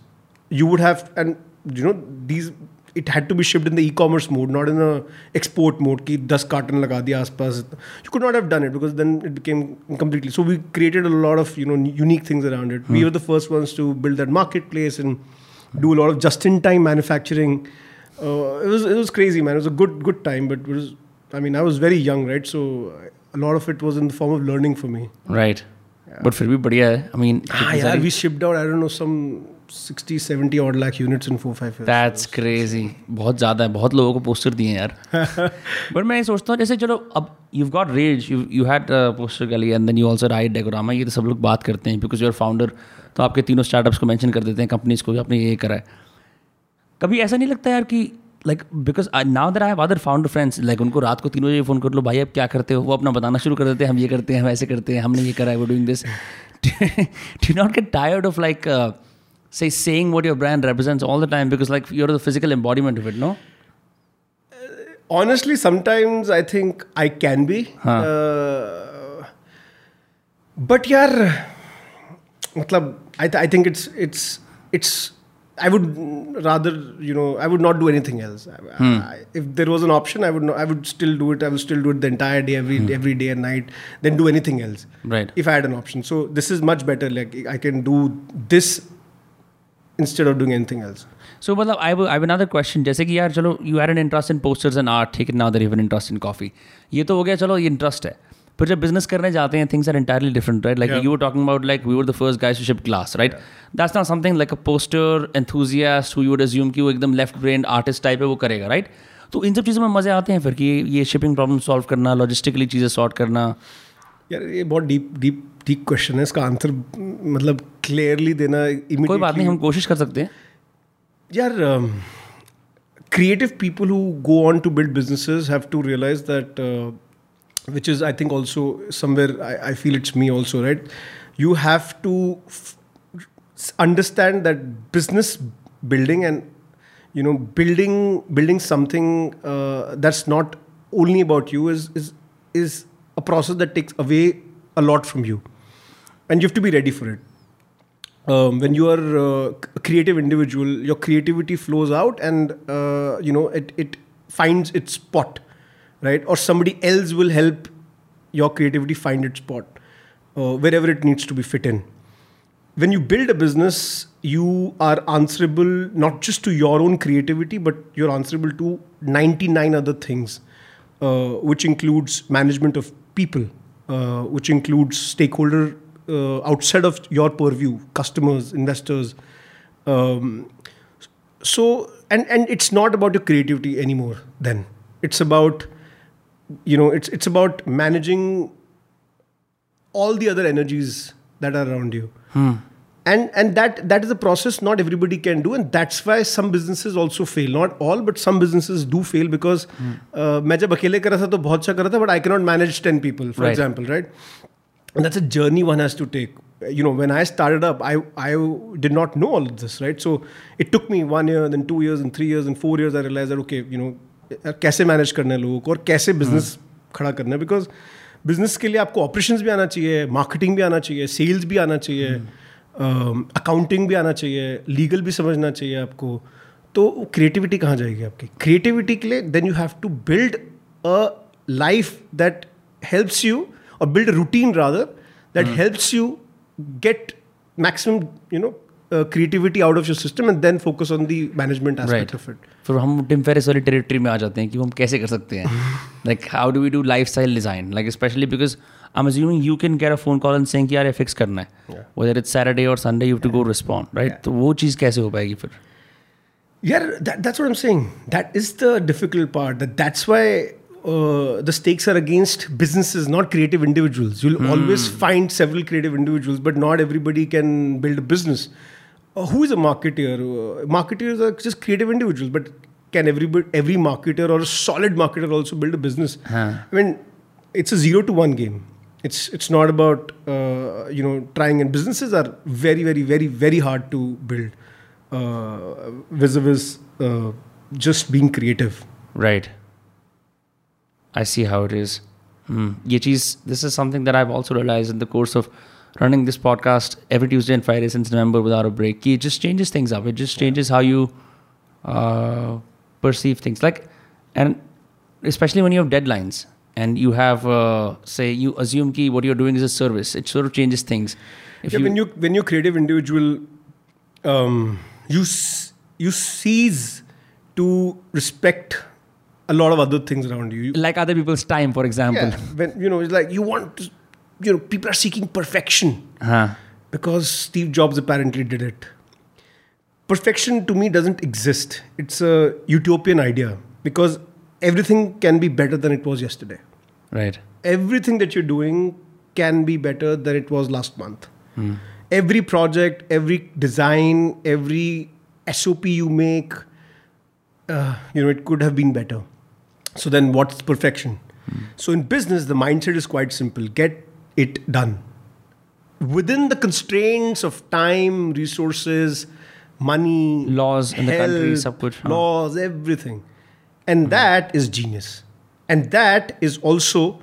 S2: you would have and you know these it had to be shipped in the e-commerce mode not in a export mode ki 10 carton laga diya you could not have done it because then it became completely so we created a lot of you know unique things around it hmm. we were the first ones to build that marketplace and do a lot of just in time manufacturing uh, it was it was crazy man it was a good good time but it was i mean i was very young right so a lot of it was in the form of learning
S1: for me right yeah. but फिर भी बढ़िया है mean, mean हाँ
S2: we shipped out i don't know some 60 70 odd lakh units in 4 5 years
S1: that's बहुत ज़्यादा है बहुत लोगों को पोस्टर दिए हैं यार बट मैं ये सोचता हूँ जैसे चलो अब you got raise you you had poster गली and then you also right डेकोरामा ये तो सब लोग बात करते हैं बिकॉज यूर फाउंडर तो आपके तीनों स्टार्टअप्स को मैंशन कर देते हैं कंपनीज को भी आपने ये कराए कभी ऐसा नहीं लगता यार कि like because now there I have other founder friends like उनको रात को तीन बजे फ़ोन कर लो भाई आप क्या करते हो वो अपना बताना शुरू कर देते हैं हम ये करते हैं हम ऐसे करते हैं हमने ये करा है वो doing this do not get tired of like say saying what your brand represents all the time because like you're the physical embodiment of it no uh,
S2: honestly sometimes i think i can be huh. uh, but yeah matlab, I, th- I think it's it's it's I would rather, you know, I would not do anything else. Hmm. I, if there was an option, I would not, I would still do it. I would still do it the entire day, every hmm. every day and night, then do anything else.
S1: Right.
S2: If I had an option, so this is much better. Like I can do this instead of doing anything else. So, मतलब I have, I have another
S1: question. जैसे कि यार चलो you had an interest in posters and art, ठीक है now that you have an interest in coffee. ये तो हो गया चलो ये interest है. पर जब बिजनेस करने जाते हैं things are entirely different right like you talking about like we were the first guys to ship class right that's not something like a poster enthusiast who you would assume कि वो एकदम left brain artist type है वो करेगा right तो इन सब चीज़ों में मज़े आते हैं फिर कि ये शिपिंग प्रॉब्लम सॉल्व करना लॉजिस्टिकली चीज़ें सॉर्ट करना यार
S2: ये बहुत डीप डीप डीप क्वेश्चन है इसका आंसर मतलब क्लियरली देना कोई
S1: बात नहीं हम कोशिश कर सकते हैं
S2: यार creative people who go on to build business have to realise that which is I think also somewhere I feel it's me also right you have to understand that business building and you know building building something that's not only about you is is is a process that takes away a lot from you and you have to be ready for it um, when you are uh, a creative individual, your creativity flows out and uh, you know it it finds its spot, right? Or somebody else will help your creativity find its spot uh, wherever it needs to be fit in. When you build a business, you are answerable not just to your own creativity, but you're answerable to 99 other things, uh, which includes management of people, uh, which includes stakeholder uh, outside of your purview, customers, investors. Um, so and and it's not about your creativity anymore. Then it's about you know it's it's about managing all the other energies that are around you. Hmm. And and that that is a process not everybody can do, and that's why some businesses also fail. Not all, but some businesses do fail because hmm. uh, मैं जब अकेले कर but I cannot manage ten people, for right. example, right? and that's a journey one has to take you know when i started up i i did not know all of this right so it took me one year then two years and three years and four years i realized that okay you know कैसे manage करना है लोगों को और कैसे business खड़ा करना है बिकॉज बिजनेस के लिए आपको ऑपरेशन भी आना चाहिए मार्केटिंग भी आना चाहिए सेल्स भी आना चाहिए अकाउंटिंग भी आना चाहिए लीगल भी समझना चाहिए आपको तो क्रिएटिविटी कहाँ जाएगी आपकी क्रिएटिविटी के लिए then you have to build a life that helps you or build a routine rather that mm. helps you get maximum you know uh, creativity out of your system and then focus on the management aspect right. of
S1: it फिर हम Tim Ferriss वाली territory में आ जाते हैं कि हम कैसे कर सकते हैं like how do we do lifestyle design like specially because I am assuming you can get a phone call and saying कि यार ये फिक्स करना है वेदर इट्स सैटरडे और Sunday you to go respond right तो वो चीज़ कैसे हो पाएगी फिर
S2: यार that's what I am saying that is the difficult part that's why uh, the stakes are against businesses, not creative individuals. You'll mm. always find several creative individuals, but not everybody can build a business. Uh, who is a marketeer? Uh, marketeers are just creative individuals, but can every every marketer or a solid marketer also build a business? Huh. I mean, it's a zero to one game. It's it's not about uh, you know trying, and businesses are very very very very hard to build uh, vis-a-vis uh, just being creative.
S1: Right. I see how it is. Mm. this is something that I've also realized in the course of running this podcast every Tuesday and Friday since November without a break. It just changes things up. It just changes yeah. how you uh, perceive things. Like, and especially when you have deadlines and you have, uh, say, you assume key, what you're doing is a service. It sort of changes things.
S2: If yeah, you, when you when you're creative individual, um, you you cease to respect a lot of other things around you.
S1: Like other people's time, for example. Yeah,
S2: when, you know, it's like you want, to, you know, people are seeking perfection huh because Steve Jobs apparently did it. Perfection to me doesn't exist. It's a utopian idea because everything can be better than it was yesterday.
S1: Right.
S2: Everything that you're doing can be better than it was last month. Mm. Every project, every design, every SOP you make, uh, you know, it could have been better. So then what's perfection? So in business, the mindset is quite simple get it done. Within the constraints of time, resources, money,
S1: laws in the country, support
S2: laws, everything. And mm. that is genius. And that is also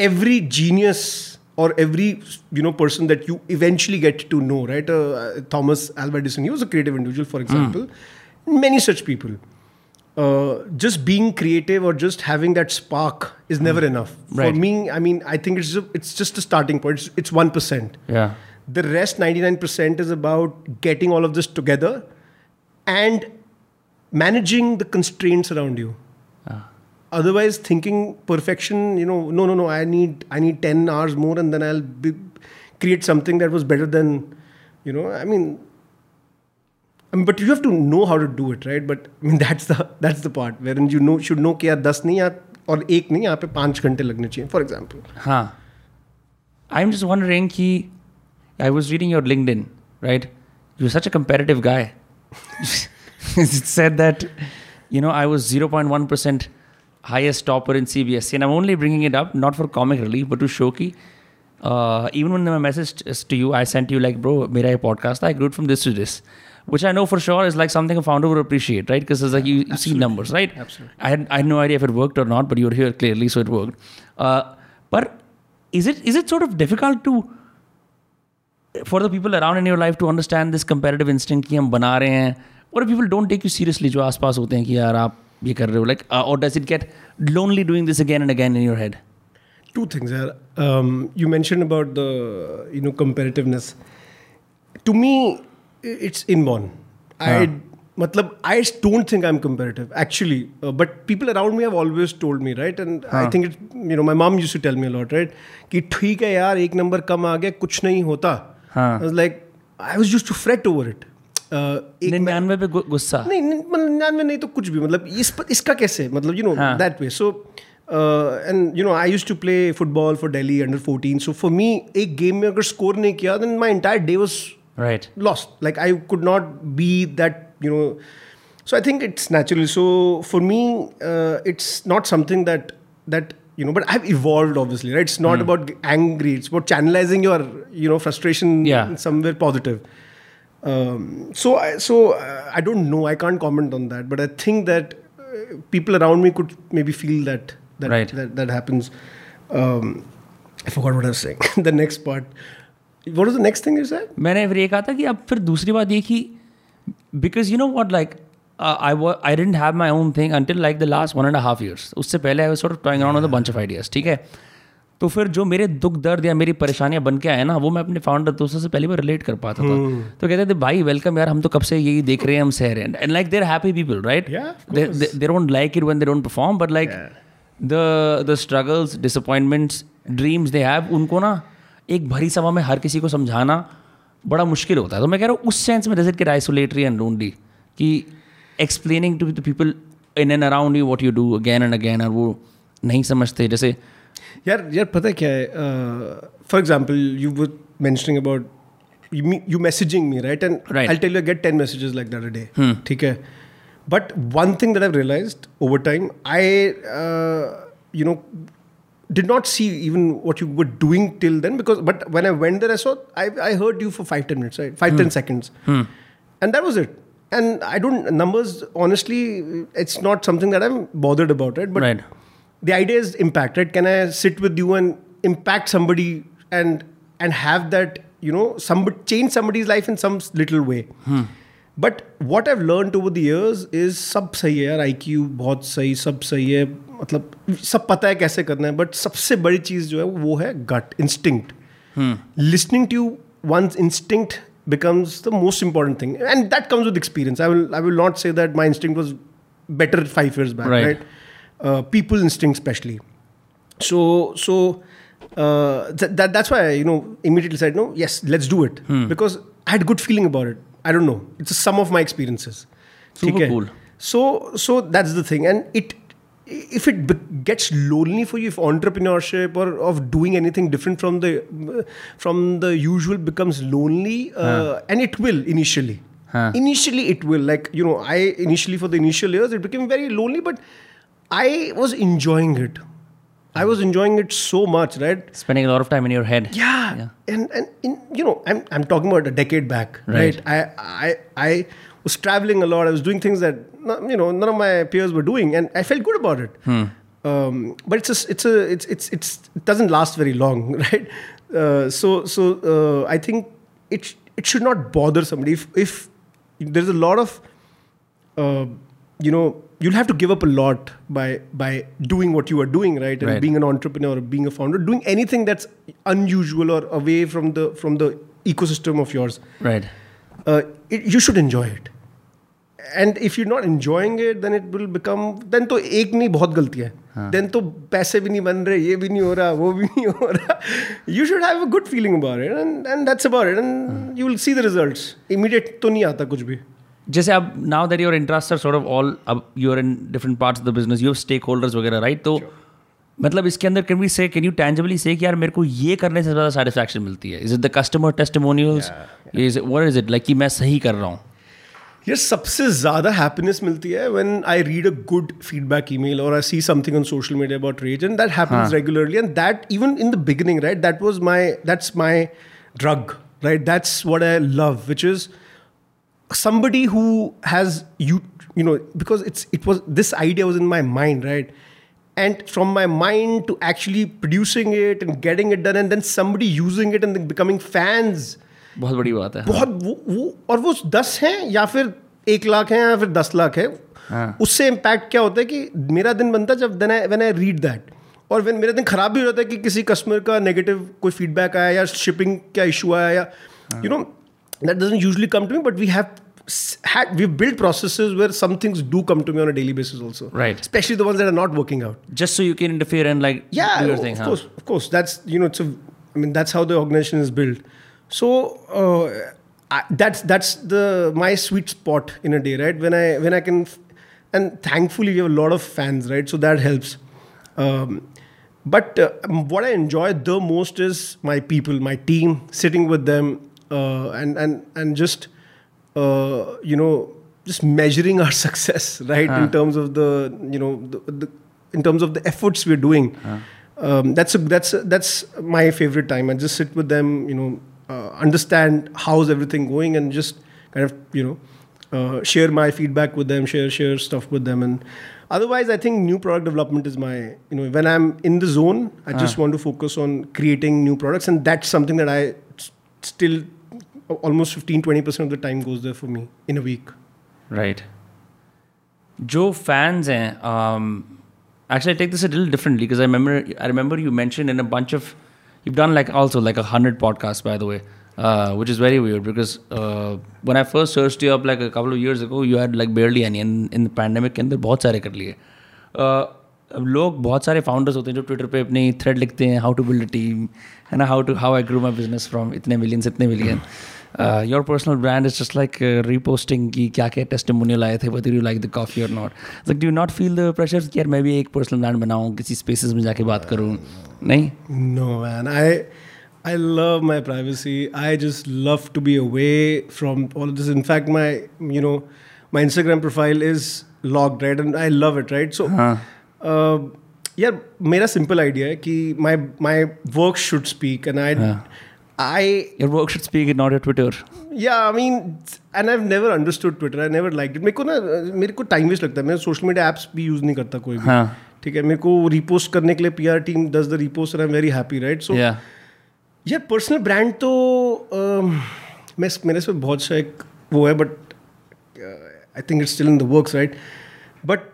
S2: every genius or every you know person that you eventually get to know, right? Uh, Thomas Alva Edison, he was a creative individual, for hmm. example. Mm. Many such people uh, just being creative or just having that spark is hmm. never enough. Right. For me, I mean, I think it's just, it's just a starting point. It's, 1%. Yeah. The rest 99% is about getting all of this together and managing the constraints around you. Ah. Otherwise, thinking perfection, you know, no, no, no, I need I need 10 hours more and then I'll be, create something that was better than, you know, I mean, I mean, but you have to know how to do it, right? But I mean, that's the that's the part wherein you know should know कि 10 दस or 1 और एक नहीं यहाँ पे पाँच for example.
S1: चाहिए I'm just wondering um I was reading your LinkedIn, right? You're such a competitive guy. It said that you know i was 0.1% highest topper in cbsc and i'm only bringing it up not for comic relief but to show ki uh, even when my message to you i sent you like bro my podcast i grew from this to this which I know for sure is like something a founder would appreciate, right? Because it's like you, you see numbers, right? Absolutely. I had, I had no idea if it worked or not, but you're here clearly, so it worked. Uh, but is it is it sort of difficult to for the people around in your life to understand this competitive instinct कि हम बना रहे what if people don't take you seriously जो आसपास होते हैं कि like uh, or does it get
S2: lonely doing this again and again in your head two things yaar um, you mentioned about the you know competitiveness to me it's inborn I मतलब I don't think I am comparative actually but people around me have always told me right and I think it you know my mom use to tell me a lot right कि ठीक है यार एक number कम आ गया कुछ नहीं होता like I was use to fret over it
S1: निन्यानवे पे गुस्सा नहीं मतलब निन्यानवे नहीं तो कुछ भी मतलब इस पर इसका कैसे मतलब you know that way
S2: so and you know I use to play football for Delhi under fourteen so for me एक गेम में अगर स्कोर नहीं किया then my entire day was
S1: right
S2: lost like i could not be that you know so i think it's natural so for me uh, it's not something that that you know but i've evolved obviously right it's not mm. about angry it's about channelizing your you know frustration yeah. somewhere positive um, so I, so uh, I don't know. I can't comment on that, but I think that uh, people around me could maybe feel that that right. that, that happens. Um, I forgot what I was saying. the next part what
S1: is the next thing sir मैंने फिर ये कहा था कि अब फिर दूसरी बात ये कि because you know what like I I didn't have my own thing until like the last one and half years उससे पहले I sort of trying around bunch of ideas ठीक है तो फिर जो मेरे दुख दर्द या मेरी परेशानियां बन के आए ना वो मैं अपने फाउंडर दोस्तों से पहली बार रिलेट कर पाता था hmm. तो कहते थे भाई वेलकम यार हम तो कब से यही देख रहे हैं हम सह रहे हैं and like there happy people right they don't like it one they don't perform but like the the struggles disappointments dreams they have उनको ना एक भरी सभा में हर किसी को समझाना बड़ा मुश्किल होता है तो मैं कह रहा हूँ उस सेंस में does it isolatory and lonely कि explaining to the people in and around you what you do again and again और वो नहीं समझते जैसे
S2: यार यार पता क्या है for example you would about you messaging me right and I tell you get ten messages like that a day hmm. ठीक है but one thing that I realise over time I you know did not see even what you were doing till then because but when I went there I saw I, I heard you for five ten minutes right five mm. ten hmm. seconds mm. and that was it and I don't numbers honestly it's not something that I'm bothered about it. but right. the idea is impact right can I sit with you and impact somebody and and have that you know somebody change somebody's life in some little way hmm. But what I've learned over the years is, sub सही IQ, यार I मतलब सब पता है कैसे करना है but सबसे बड़ी चीज जो है वो है gut instinct listening to one instinct becomes the most important thing and that comes with experience I will I will not say that my instinct was better five years back right people instinct specially so so that's why you know immediately said no yes let's do it because I had good feeling about it I don't know it's some of my experiences
S1: ठीक है
S2: so so that's the thing and it if it be- gets lonely for you if entrepreneurship or of doing anything different from the from the usual becomes lonely uh, huh. and it will initially huh. initially it will like you know i initially for the initial years it became very lonely but i was enjoying it I was enjoying it so much, right?
S1: Spending a lot of time in your head.
S2: Yeah, yeah. and and in, you know, I'm I'm talking about a decade back, right? right? I I I was traveling a lot. I was doing things that you know none of my peers were doing, and I felt good about it. Hmm. Um, but it's a, it's a it's it's it's it doesn't last very long, right? Uh, so so uh, I think it it should not bother somebody if if there's a lot of uh, you know you'll have to give up a lot by by doing what you are doing right and right. being an entrepreneur or being a founder doing anything that's unusual or away from the from the ecosystem of yours
S1: right
S2: you should enjoy it and if you not enjoying it then it will become then तो एक नहीं बहुत गलती है then हाँ। तो पैसे भी नहीं बन रहे ये भी नहीं हो रहा वो भी नहीं हो रहा you should have a good feeling about it and and that's about it and you will see the result immediate तो नहीं आता कुछ भी
S1: जैसे अब now that your interest are sort of all अब you are in different parts of the business you stakeholders वगैरह right तो sure. मतलब इसके अंदर can we say can you tangibly say कि यार मेरे को ये करने से ज़्यादा सेटिस्फैक्शन मिलती है is it the customer testimonials is what is it like कि मैं सही कर रहा हूँ
S2: ये सबसे ज़्यादा हैप्पीनेस मिलती है when I read a good feedback email और I see something on social media about raise and that happens regularly and that even in the beginning right that was my that's my drug right that's what I love which is somebody who has you you know because it's it was this idea was in my mind right and from my mind to actually producing it and getting it done and then somebody using it and then becoming fans बहुत बड़ी बात है बहुत वो, वो और वो दस हैं या फिर एक लाख हैं या फिर दस लाख है हाँ। उससे इम्पैक्ट क्या होता है कि मेरा दिन बनता है जब then I when I read that और वेन मेरा दिन खराब भी हो जाता है कि किसी कस्टमर का नेगेटिव कोई फीडबैक आया या शिपिंग का इशू आया या you know that doesn't usually come to me but we have had we've built processes where some things do come to me on a daily basis also
S1: right
S2: especially the ones that are not working out
S1: just so you can interfere and like
S2: yeah do your of course of course that's you know it's a i mean that's how the organization is built so uh, I, that's that's the my sweet spot in a day right when i when i can and thankfully we have a lot of fans right so that helps um, but uh, what i enjoy the most is my people my team sitting with them uh, and and and just uh, you know just measuring our success right huh. in terms of the you know the, the, in terms of the efforts we're doing huh. um, that's a, that's a, that's my favorite time i just sit with them you know uh, understand how's everything going and just kind of you know uh, share my feedback with them share share stuff with them and otherwise i think new product development is my you know when i'm in the zone i huh. just want to focus on creating new products and that's something that i st- still almost 15 20% of the time goes there for me in a week
S1: right joe fans um, actually i take this a little differently because i remember i remember you mentioned in a bunch of you've done like also like a hundred podcasts by the way uh, which is very weird because uh, when I first searched you up like a couple of years ago, you had like barely any and in the pandemic, अंदर बहुत सारे कर अब लोग बहुत सारे founders होते हैं जो ट्विटर पे अपनी थ्रेड लिखते हैं how to build a team है ना how to how I grew my business from इतने मिलियन इतने million your personal brand is just like reposting की क्या क्या टेस्टमोनियल लाए थे whether you like the coffee और not like do not feel the pressure कि यार मैं भी एक पर्सनल ब्रांड बनाऊँ किसी स्पेसिस में जाके बात करूँ
S2: नहीं no man I I love my privacy. I just love to be away from all of this. In fact, my you know, my Instagram profile is locked, right? And I love it, right? So, uh huh. uh, yeah, my simple idea is that my my work should speak, and I. uh Huh. I
S1: your work should speak, not your
S2: Twitter. Yeah, I mean, and I've never understood Twitter. I never liked it. मेरे को ना मेरे को time waste लगता है मैं social media apps भी use नहीं करता कोई भी हाँ. ठीक है मेरे को repost करने के लिए PR team does the repost and I'm very happy, right? So yeah. यार पर्सनल ब्रांड तो मैं मेरे से बहुत शायद वो है but I think it's still in the works right but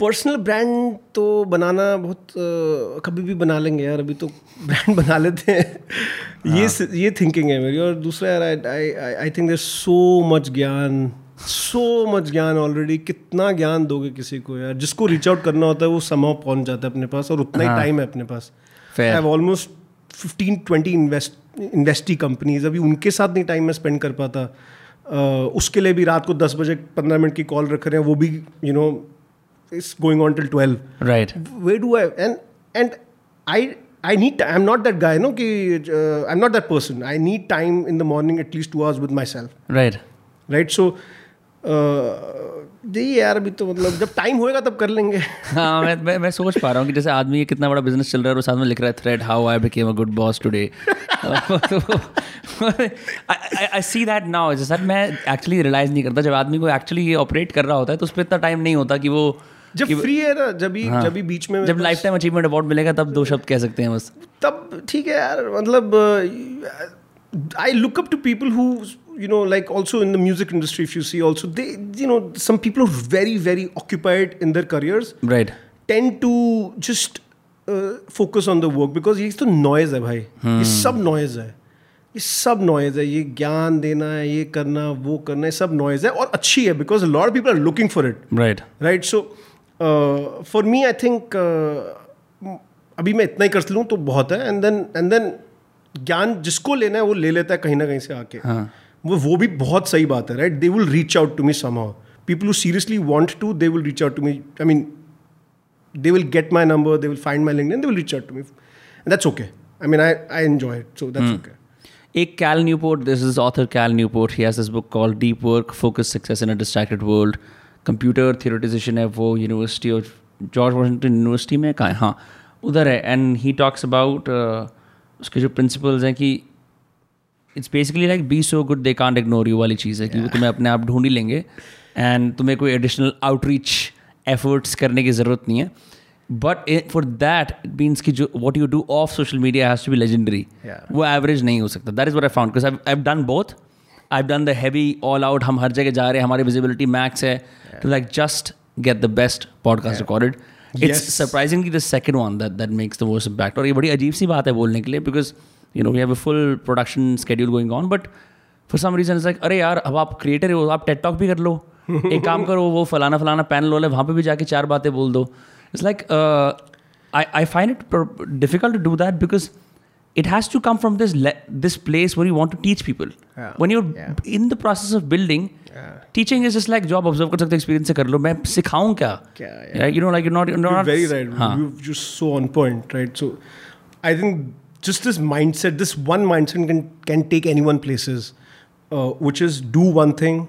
S2: personal brand तो बनाना बहुत कभी भी बना लेंगे यार अभी तो ब्रांड बना लेते हैं हाँ। ये ये थिंकिंग है मेरी और दूसरा यार I I think there so much ज्ञान सो मच ज्ञान ऑलरेडी कितना ज्ञान दोगे किसी को यार जिसको रीच आउट करना होता है वो समाव पहुंच जाता है अपने पास और उतना ही टाइम हाँ। है अपने पास I have almost fifteen twenty investee companies अभी उनके साथ नहीं टाइम मैं स्पेंड कर पाता uh, उसके लिए भी रात को दस बजे पंद्रह मिनट की कॉल रख रहे हैं वो भी you you know know, is going on till 12
S1: right
S2: where do i and and i I need. to, I'm not that guy. No, ki, uh, I'm not that person. I need time in the morning, at least 2 hours with myself.
S1: Right. Right.
S2: So. Uh, जी यार अभी तो मतलब जब time होएगा तब कर लेंगे
S1: हाँ मैं मैं, मैं सोच पा रहा हूँ कि जैसे आदमी ये कितना बड़ा बिजनेस चल रहा है और साथ में लिख रहा है thread how I became a good boss today I see that now जैसे सर मैं एक्चुअली रियलाइज नहीं करता जब आदमी को एक्चुअली ये ऑपरेट कर रहा होता है तो उस पर इतना टाइम नहीं होता कि वो जब फ्री है ना जब हाँ, जब बीच में जब लाइफ टाइम अचीवमेंट अवार्ड मिलेगा तब दो शब्द कह सकते
S2: हैं बस तब ठीक है यार मतलब I look up to people who you know like also in the music industry if you see also they you know some people are very very occupied in their careers right tend to just focus on the work because ये तो noise है भाई ये hmm. सब noise है ये सब noise है ये ज्ञान देना है ये करना वो करना है सब नॉइज है और अच्छी है because Lord people are looking for it right right so for me I think अभी मैं इतना ही कर लूँ तो बहुत है एंड देन एंड देन ज्ञान जिसको लेना है वो ले लेता है कहीं ना कहीं से आके हाँ। वो वो भी बहुत सही बात है right they will reach out to me somehow people who seriously want to they will reach out to me I mean they will get my number they will find my link they will reach out to me that's okay I mean I I enjoy it so that's okay एक Cal Newport
S1: this is author Cal Newport he has this book called deep work focus success in a distracted world computer theoretician है वो university और George Washington University में कहाँ हाँ उधर है and he talks about उसके जो प्रिंसिपल्स हैं कि it's basically like be so good they can't ignore you वाली चीज़ है कि वो तुम्हें अपने आप ढूंढ ही लेंगे एंड तुम्हें कोई एडिशनल आउटरीच एफर्ट्स करने की ज़रूरत नहीं है but for that it means की जो what you do of social media has to be legendary वो एवरेज नहीं हो सकता that is what I found I done both I done the heavy all out हम हर जगह जा रहे हैं हमारी विजिबिलिटी मैक्स है to like just get the best podcast recorded it's surprisingly the second one that that makes the वो impact और ये बड़ी अजीब सी बात है बोलने के लिए because you know we have a full production schedule going on but for some reason like अरे यार अब आप क्रिएटर हो आप टेट टॉक भी कर लो एक काम करो वो फलाना फलाना पैनल वाले वहाँ पे भी जाके चार बातें बोल दो it's like I I find it difficult to do that because it has to come from this le- this place where you want to teach people yeah. when you're yeah. in the process of building yeah. teaching is just like job observe कर सकते experience से कर लो मैं सिखाऊं क्या yeah, you know like you're not
S2: you're not very right हाँ. you're just so on point right so I think just this mindset this one mindset can can take anyone places uh, which is do one thing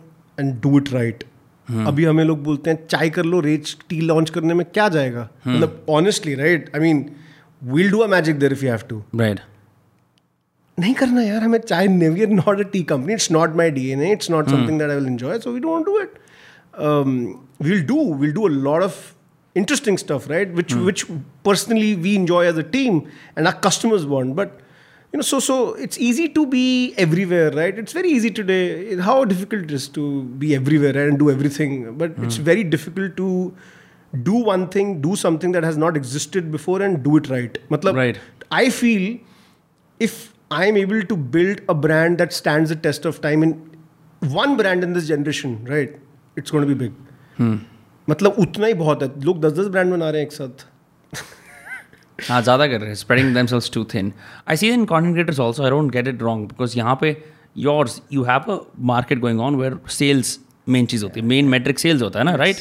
S2: and do it right Hmm. अभी हमें लोग बोलते हैं चाय कर लो Rage tea launch करने में क्या जाएगा मतलब honestly right I mean we'll do a magic there if you have to
S1: right
S2: नहीं करना यार हमें चाय never not a tea company it's not my D N it's not something that I will enjoy so we don't do it we'll do we'll do a lot of interesting stuff right which which personally we enjoy as a team and our customers want but you know so so it's easy to be everywhere right it's very easy today how difficult is to be everywhere and do every thing but it's very difficult to do one thing do something that has not existed before and do it right मतलब I feel if I am able to build a brand that stand the test of time in one brand in this generation right it's gonna be big मतलब उतना ही बहुत है लोग दस दस brand बना रहे हैं एक साथ
S1: हाँ ज़्यादा कर रहे हैं spreading selves too thin I see in content creators I don't get it wrong because यहाँ पे yours you have a market going on where sales main चीज़ होती है मेन मेट्रिक सेल्स होता है ना राइट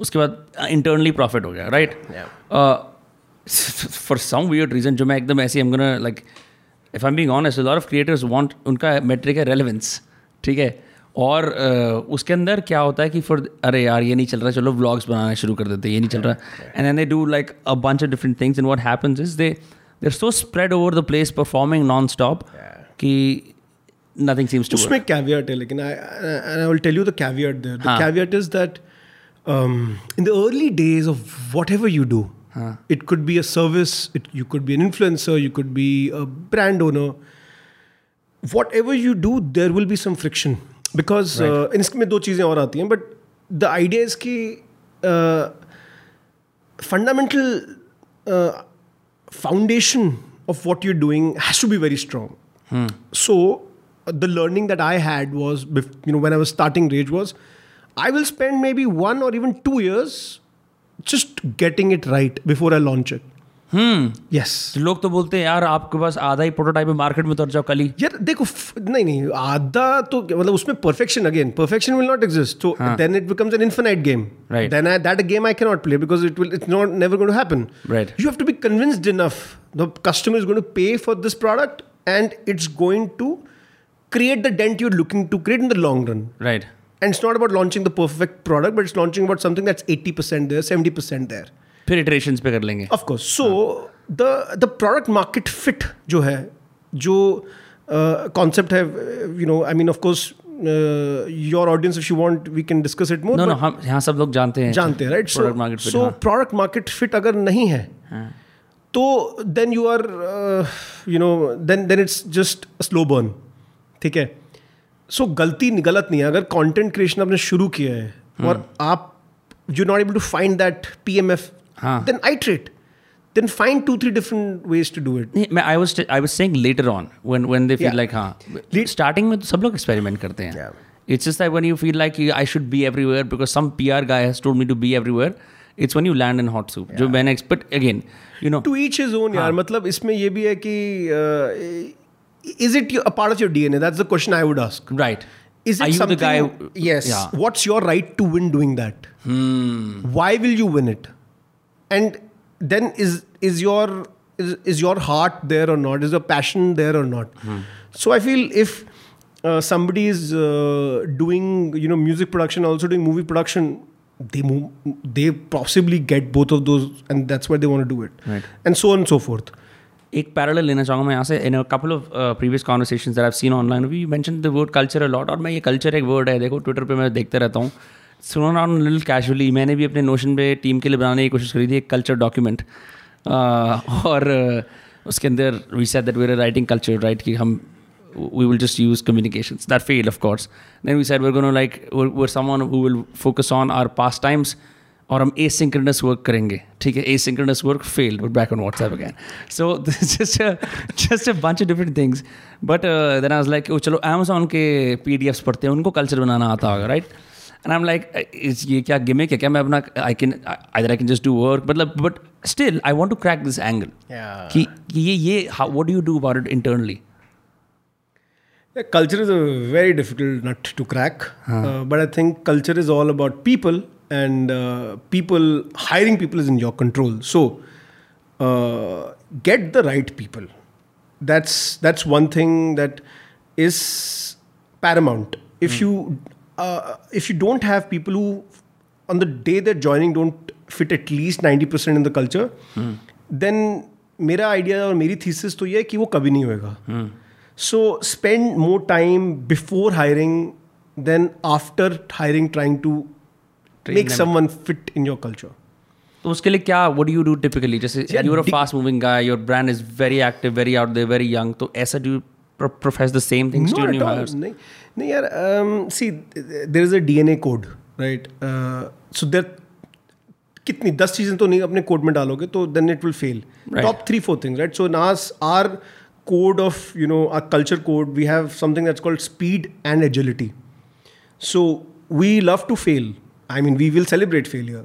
S1: उसके बाद इंटरनली uh, प्रॉफिट हो गया right for some weird reason जो मैं एकदम ऐसे हम like if I am being honest lot of creators want उनका मेट्रिक है रेलिवेंस ठीक है और uh, उसके अंदर क्या होता है कि फॉर अरे यार ये नहीं चल रहा चलो व्लॉग्स बनाना शुरू कर देते ये नहीं चल रहा and N they do like a bunch of different things and what happens is they
S2: they're so
S1: spread over the place performing non stop कि नथिंग सीम्स टू उसमें
S2: कैवियट है लेकिन I will tell you the caveat the caveat is that in the early days of whatever you do Huh. It could be a service, it, you could be an influencer, you could be a brand owner. Whatever you do, there will be some friction. Because right. uh, इसमें दो चीज़ें और आती हैं but the idea foundation of what you're doing has to be very strong.
S1: Very strong
S2: so the learning that I had was, you know, when I was starting Rage was, I will spend maybe one or even two years just getting it right before I launch it hmm yes
S1: लोग तो बोलते हैं यार आपके पास आधा ही prototype है मार्केट में उतर जाओ कल ही यार देखो नहीं नहीं
S2: आधा तो मतलब उसमें perfection again perfection will not exist तो then it becomes an infinite game right then I that game I can not play because it will it's not never going to happen right you have to be convinced enough the customer is going to pay for this product and it's going to create the dent you are looking to create in
S1: the long run right
S2: and it's not about launching the perfect product but it's launching about something that's eighty percent there seventy percent there
S1: फिर iteration पे
S2: कर लेंगे of course so the the product market fit जो है जो concept uh, है you know I mean of course your audience if you want we can discuss it
S1: more no no हम यहां सब लोग जानते हैं
S2: जानते हैं right so market so product market fit अगर नहीं है हाँ. तो then you are you know then then it's just slow burn ठीक है सो गलती गलत नहीं है अगर कंटेंट क्रिएशन आपने शुरू किया है और आप you not able to find that P M F then I tried then find two three different ways to do it
S1: yeah, i was i was saying later on when when they feel yeah. like huh starting mein sab log experiment karte hain yeah. it's just that when you feel like i should be everywhere because some pr guy has told me to be everywhere it's one you land in hot soup जो मैंने expect again you know to each is own यार
S2: मतलब इसमें ये भी है कि is it a part of your DNA? That's the question I would ask.
S1: Right.
S2: Is it Are you the guy? Yes. Yeah. What's your right to win doing that? Hmm. Why will you win it? And then is is your is, is your heart there or not? Is your passion there or not? Hmm. So I feel if uh, somebody is uh, doing you know music production, also doing movie production, they move, they possibly get both of those, and that's why they want to
S1: do it, right.
S2: and so on and so forth.
S1: एक parallel लेना चाहूँगा मैं यहाँ से in couple of previous conversation that seen online we mention the word culture lot और मैं ये culture एक वर्ड है देखो ट्विटर पर मैं देखते रहता हूँ सुन ऑन लिल कैजुअली मैंने भी अपने नोशन पे टीम के लिए बनाने की कोशिश करी थी एक कल्चर डॉक्यूमेंट uh, और uh, उसके अंदर we set that we writing culture right कि हम we will just use communications that failed of course then we said we're go to like we're, we're someone who will focus on our pastimes और हम ए synchronous work करेंगे ठीक है asynchronous work fail but back on WhatsApp again so just just a bunch of different things but then आज like चलो Amazon के P D Fs पढ़ते हैं उनको कल्चर बनाना आता होगा right and I am like ये क्या गेमे क्या क्या मैं अपना I can I I can just do work मतलब but still I want to crack this angle कि ये ये what do you do about it internally
S2: culture is a very difficult nut to crack but I think culture is all about people and uh, people hiring people is in your control. So uh, get the right people. That's that's one thing that is paramount. If mm. you uh, if you don't have people who on the day they're joining don't fit at least ninety percent in the culture, mm. then मेरा idea or मेरी thesis तो ये है कि वो कभी नहीं होएगा hmm. So spend more time before hiring than after hiring trying to. Make someone fit in your culture
S1: तो उसके लिए क्या वट यू डू टिपिकली जैसे you're a fast moving guy your brand is very active very out there very young तो ऐसा do profess the
S2: same things to new hires नहीं नहीं यार see there is a DNA code right so there कितनी दस चीज़ें तो नहीं अपने कोड में डालोगे तो then it will fail top three four things right so नास our code of you know our culture code we have something that's called speed and agility so we love to fail I mean, we will celebrate failure,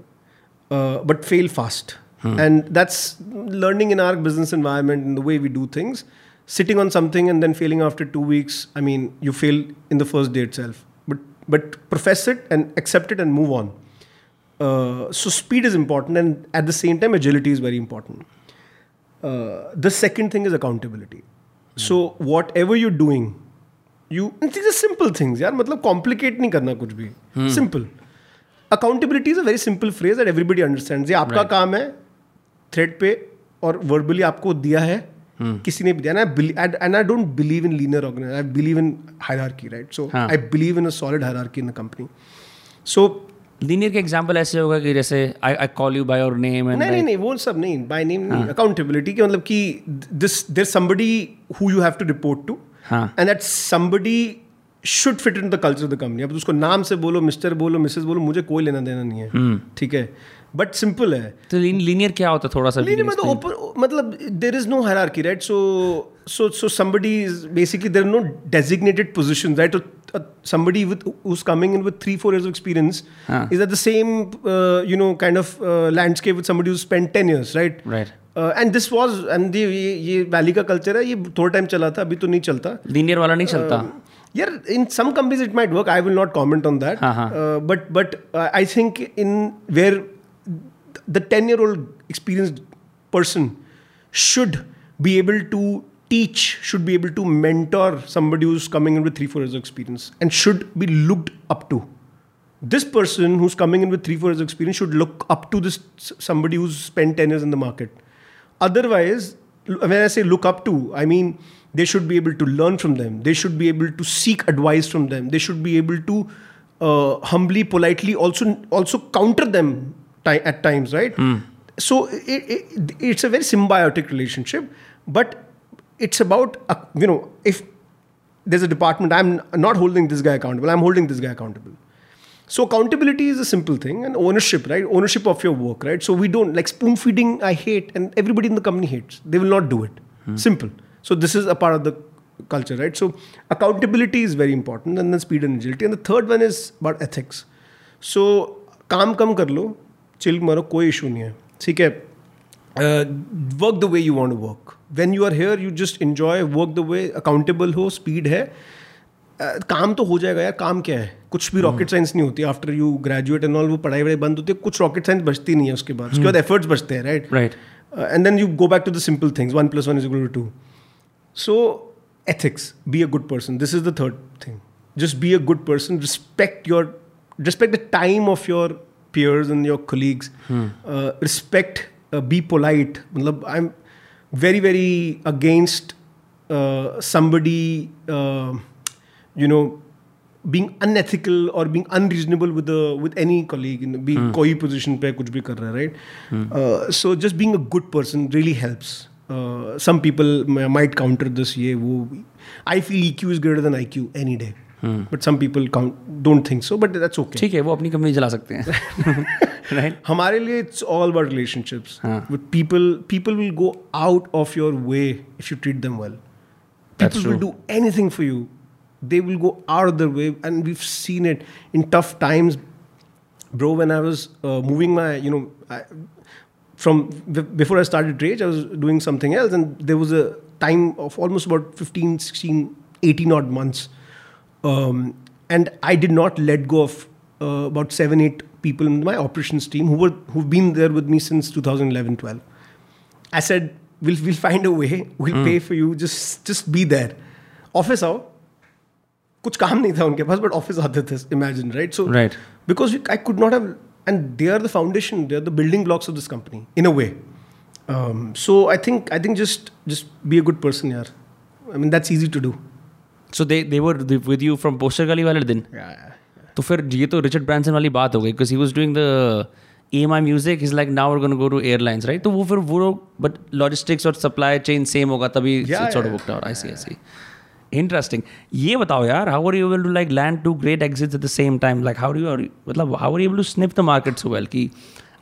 S2: uh, but fail fast. Hmm. And that's learning in our business environment and the way we do things. Sitting on something and then failing after two weeks, I mean, you fail in the first day itself. But, but profess it and accept it and move on. Uh, so, speed is important, and at the same time, agility is very important. Uh, the second thing is accountability. Hmm. So, whatever you're doing, you these are simple things, yaar. मतलब complicate नहीं करना कुछ भी. Hmm. Simple. Accountability is a very simple phrase that everybody understand ये आपका right. काम है thread पे और वर्बली आपको दिया है Hmm. किसी ने भी दिया and I don't believe in linear organise I believe in hierarchy right so I believe in a solid hierarchy in the company so linear के
S1: एग्जाम्पल ऐसे होगा कि जैसे I I call you by your name
S2: नहीं नहीं नहीं वो सब नहीं बाय नेम नहीं अकाउंटेबिलिटी हाँ. के मतलब कि this there somebody who you have to report to and that somebody should fit in the culture of the company अब उसको नाम से बोलो मिस्टर बोलो मिसेस बोलो मुझे कोई लेना देना नहीं है हम्म। ठीक है बट सिंपल है तो लीनियर क्या होता है थोड़ा सा लीनियर मतलब ओपन मतलब there is no hierarchy right so so so somebody is basically there no designated position right somebody with who's coming in with three four years of experience huh. हाँ। is at the same uh, you know kind of uh,
S1: landscape with somebody who spent 10 years right right uh, and this was and the, ये
S2: valley का culture है ये थोड़ा time चला था अभी तो नहीं चलता लीनियर वाला नहीं uh, चलता uh, Yeah, in some companies it might work. I will not comment on that.
S1: Uh-huh. Uh,
S2: but but uh, I think in where the ten year old experienced person should be able to teach, should be able to mentor somebody who's coming in with three four years of experience, and should be looked up to. This person who's coming in with three four years of experience should look up to this somebody who's spent ten years in the market. Otherwise, when I say look up to, I mean they should be able to learn from them they should be able to seek advice from them they should be able to uh, humbly politely also also counter them at times right
S1: mm.
S2: so it, it, it's a very symbiotic relationship but it's about uh, you know if there's a department i'm not holding this guy accountable i'm holding this guy accountable so accountability is a simple thing and ownership right ownership of your work right so we don't like spoon feeding i hate and everybody in the company hates they will not do it mm. simple So this is a part of the culture, right? So accountability is very important, and then speed and agility. And the third one is about ethics. So काम कम कर लो chill मारो कोई issue नहीं है ठीक है work the way you want work when you are here you just enjoy work the way accountable हो speed है uh, काम तो हो जाएगा यार काम क्या है कुछ भी रॉकेट साइंस hmm. नहीं होती after you graduate and all वो पढ़ाई वढ़ाई बंद होती है कुछ रॉकेट साइंस बचती नहीं है उसके बाद उसके hmm. बाद एफर्ट्स बचते हैं right
S1: right
S2: and then you go back to the simple things one plus one is equal to two So, ethics, be a good person. This is the third thing. Just be a good person, respect your respect the time of your peers and your colleagues.
S1: Hmm.
S2: Uh, respect, uh, be polite. I'm very, very against uh, somebody, uh, you know, being unethical or being unreasonable with the with any colleague in be hmm. koi position pe kuch bhi kar raha, right? Hmm. Uh, so just being a good person really helps some people might counter this. Yeah, wo. I feel EQ is greater than IQ any day. But some people don't think so but that's okay
S1: ठीक है वो अपनी company चला सकते हैं
S2: right हमारे लिए it's all about relationships with people people will go out of your way if you treat them well people will do anything for you they will go out of the way and we seen it in tough times bro when I was moving my you know from before I started Rage, I was doing something else, and there was a time of almost about 15, 16, 18 odd months. Um, and I did not let go of uh, about seven, eight people in my operations team who were who've been there with me since 2011, 12. I said, "We'll we'll find a way. We'll mm. pay for you. Just just be there. Office out." कुछ काम नहीं था उनके पास but office आते थे imagine right so right because I could not have and they are the foundation they are the building blocks of this company in a way um, so i think i think just just be a good person here i mean that's easy to do
S1: so they they were with you from poster gali wale din to fir ye to richard branson wali baat ho gayi because he was doing the EMI Music He's like now we're going to go to airlines, right? So, but logistics or supply chain same, yeah, it's yeah, sort of worked out. I see, I see. Interesting ये बताओ यार how are you able to like land to great exit at the same time like how you मतलब how are you able to snip the market so well कि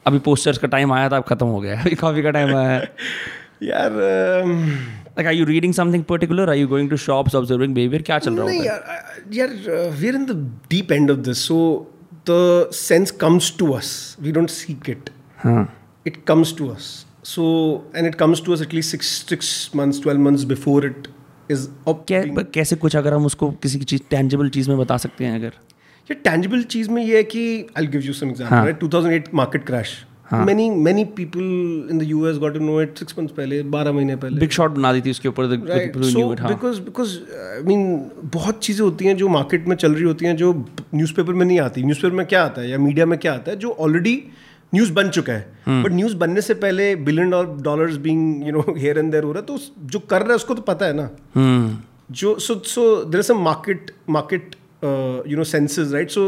S1: अभी posters का time आया
S2: था अब खत्म हो गया अभी कॉफी का टाइम आया है यार like are you reading
S1: something particular are you going to shops observing behaviour
S2: क्या चल रहा है यार यार we are in the deep end of this so the sense comes to us we don't seek it it comes to us so and it comes to us at least least six months months 12 months before it
S1: is कैसे कुछ अगर हम उसको किसी की चीज़
S2: tangible
S1: चीज़ में बता सकते हैं अगर
S2: ये टेंजिबल चीज़ में ये है कि I give you some example two thousand eight market crash many many people in the US got to know it six months पहले बारह महीने पहले
S1: बिग शॉट बना दी थी उसके ऊपर बिकॉज
S2: बिकॉज आई मीन बहुत चीज़ें होती हैं जो मार्केट में चल रही होती हैं जो न्यूज़पेपर में नहीं आती न्यूज़पेपर में क्या आता है या मीडिया में क्या आता है जो ऑलरेडी न्यूज बन चुका है हम्म। बट न्यूज बनने से पहले billion dollar being you know here and there हो रहा है तो जो कर रहा है उसको तो पता है ना हम्म। जो so so there is a market market you know senses right so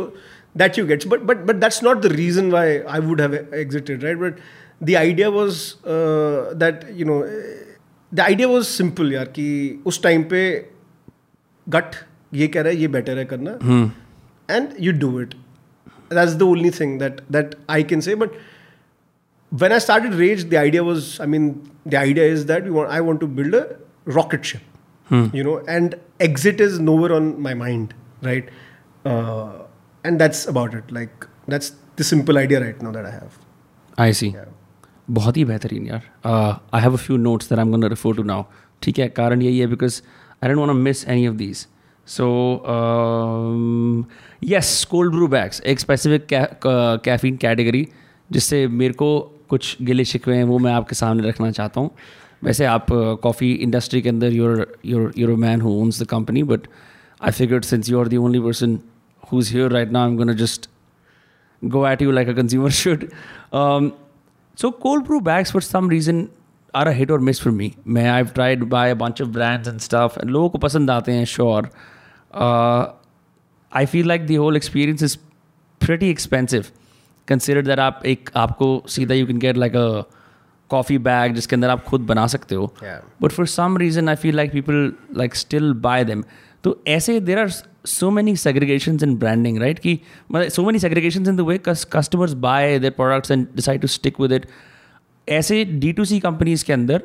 S2: that you gets but but but that's not the reason why I would have exited right but the idea was that you know the idea was simple यार कि उस time पे गट ये कह रहा है ये better है करना and you do it that's the only thing that that I can say. But when I started Rage, the idea was, I mean, the idea is that we want I want to build a rocket ship, hmm. you know, and exit is nowhere on my mind, right? Uh, and that's about it. Like that's the simple idea right now that I
S1: have. I see. Yeah. बहुत ही बेहतरीन यार I have a few notes that I am to refer to now ठीक है कारण यही है because I don't want to miss so yes cold brew bags एक स्पेसिफिक कैफीन कैटेगरी जिससे मेरे को कुछ गिले शिकवे हैं वो मैं आपके सामने रखना चाहता हूँ वैसे आप कॉफ़ी uh, इंडस्ट्री के अंदर your your your man who owns the company but I figure since you are the only person who is here right now I am gonna just go at you like a consumer should so cold brew bags for some reason are hit or miss for me my I tried by a bunch of brands and stuff लोगों को पसंद आते हैं sure sure. Uh, I feel like the whole experience is pretty expensive. Consider that आप एक आपको सीधा you can get like a coffee bag जिसके अंदर आप खुद बना सकते हो but for some reason I feel like people like still buy them तो ऐसे there are so many segregation in branding right कि मतलब so many segregation in the way customers buy their products and decide to stick with it ऐसे D to C companies के अंदर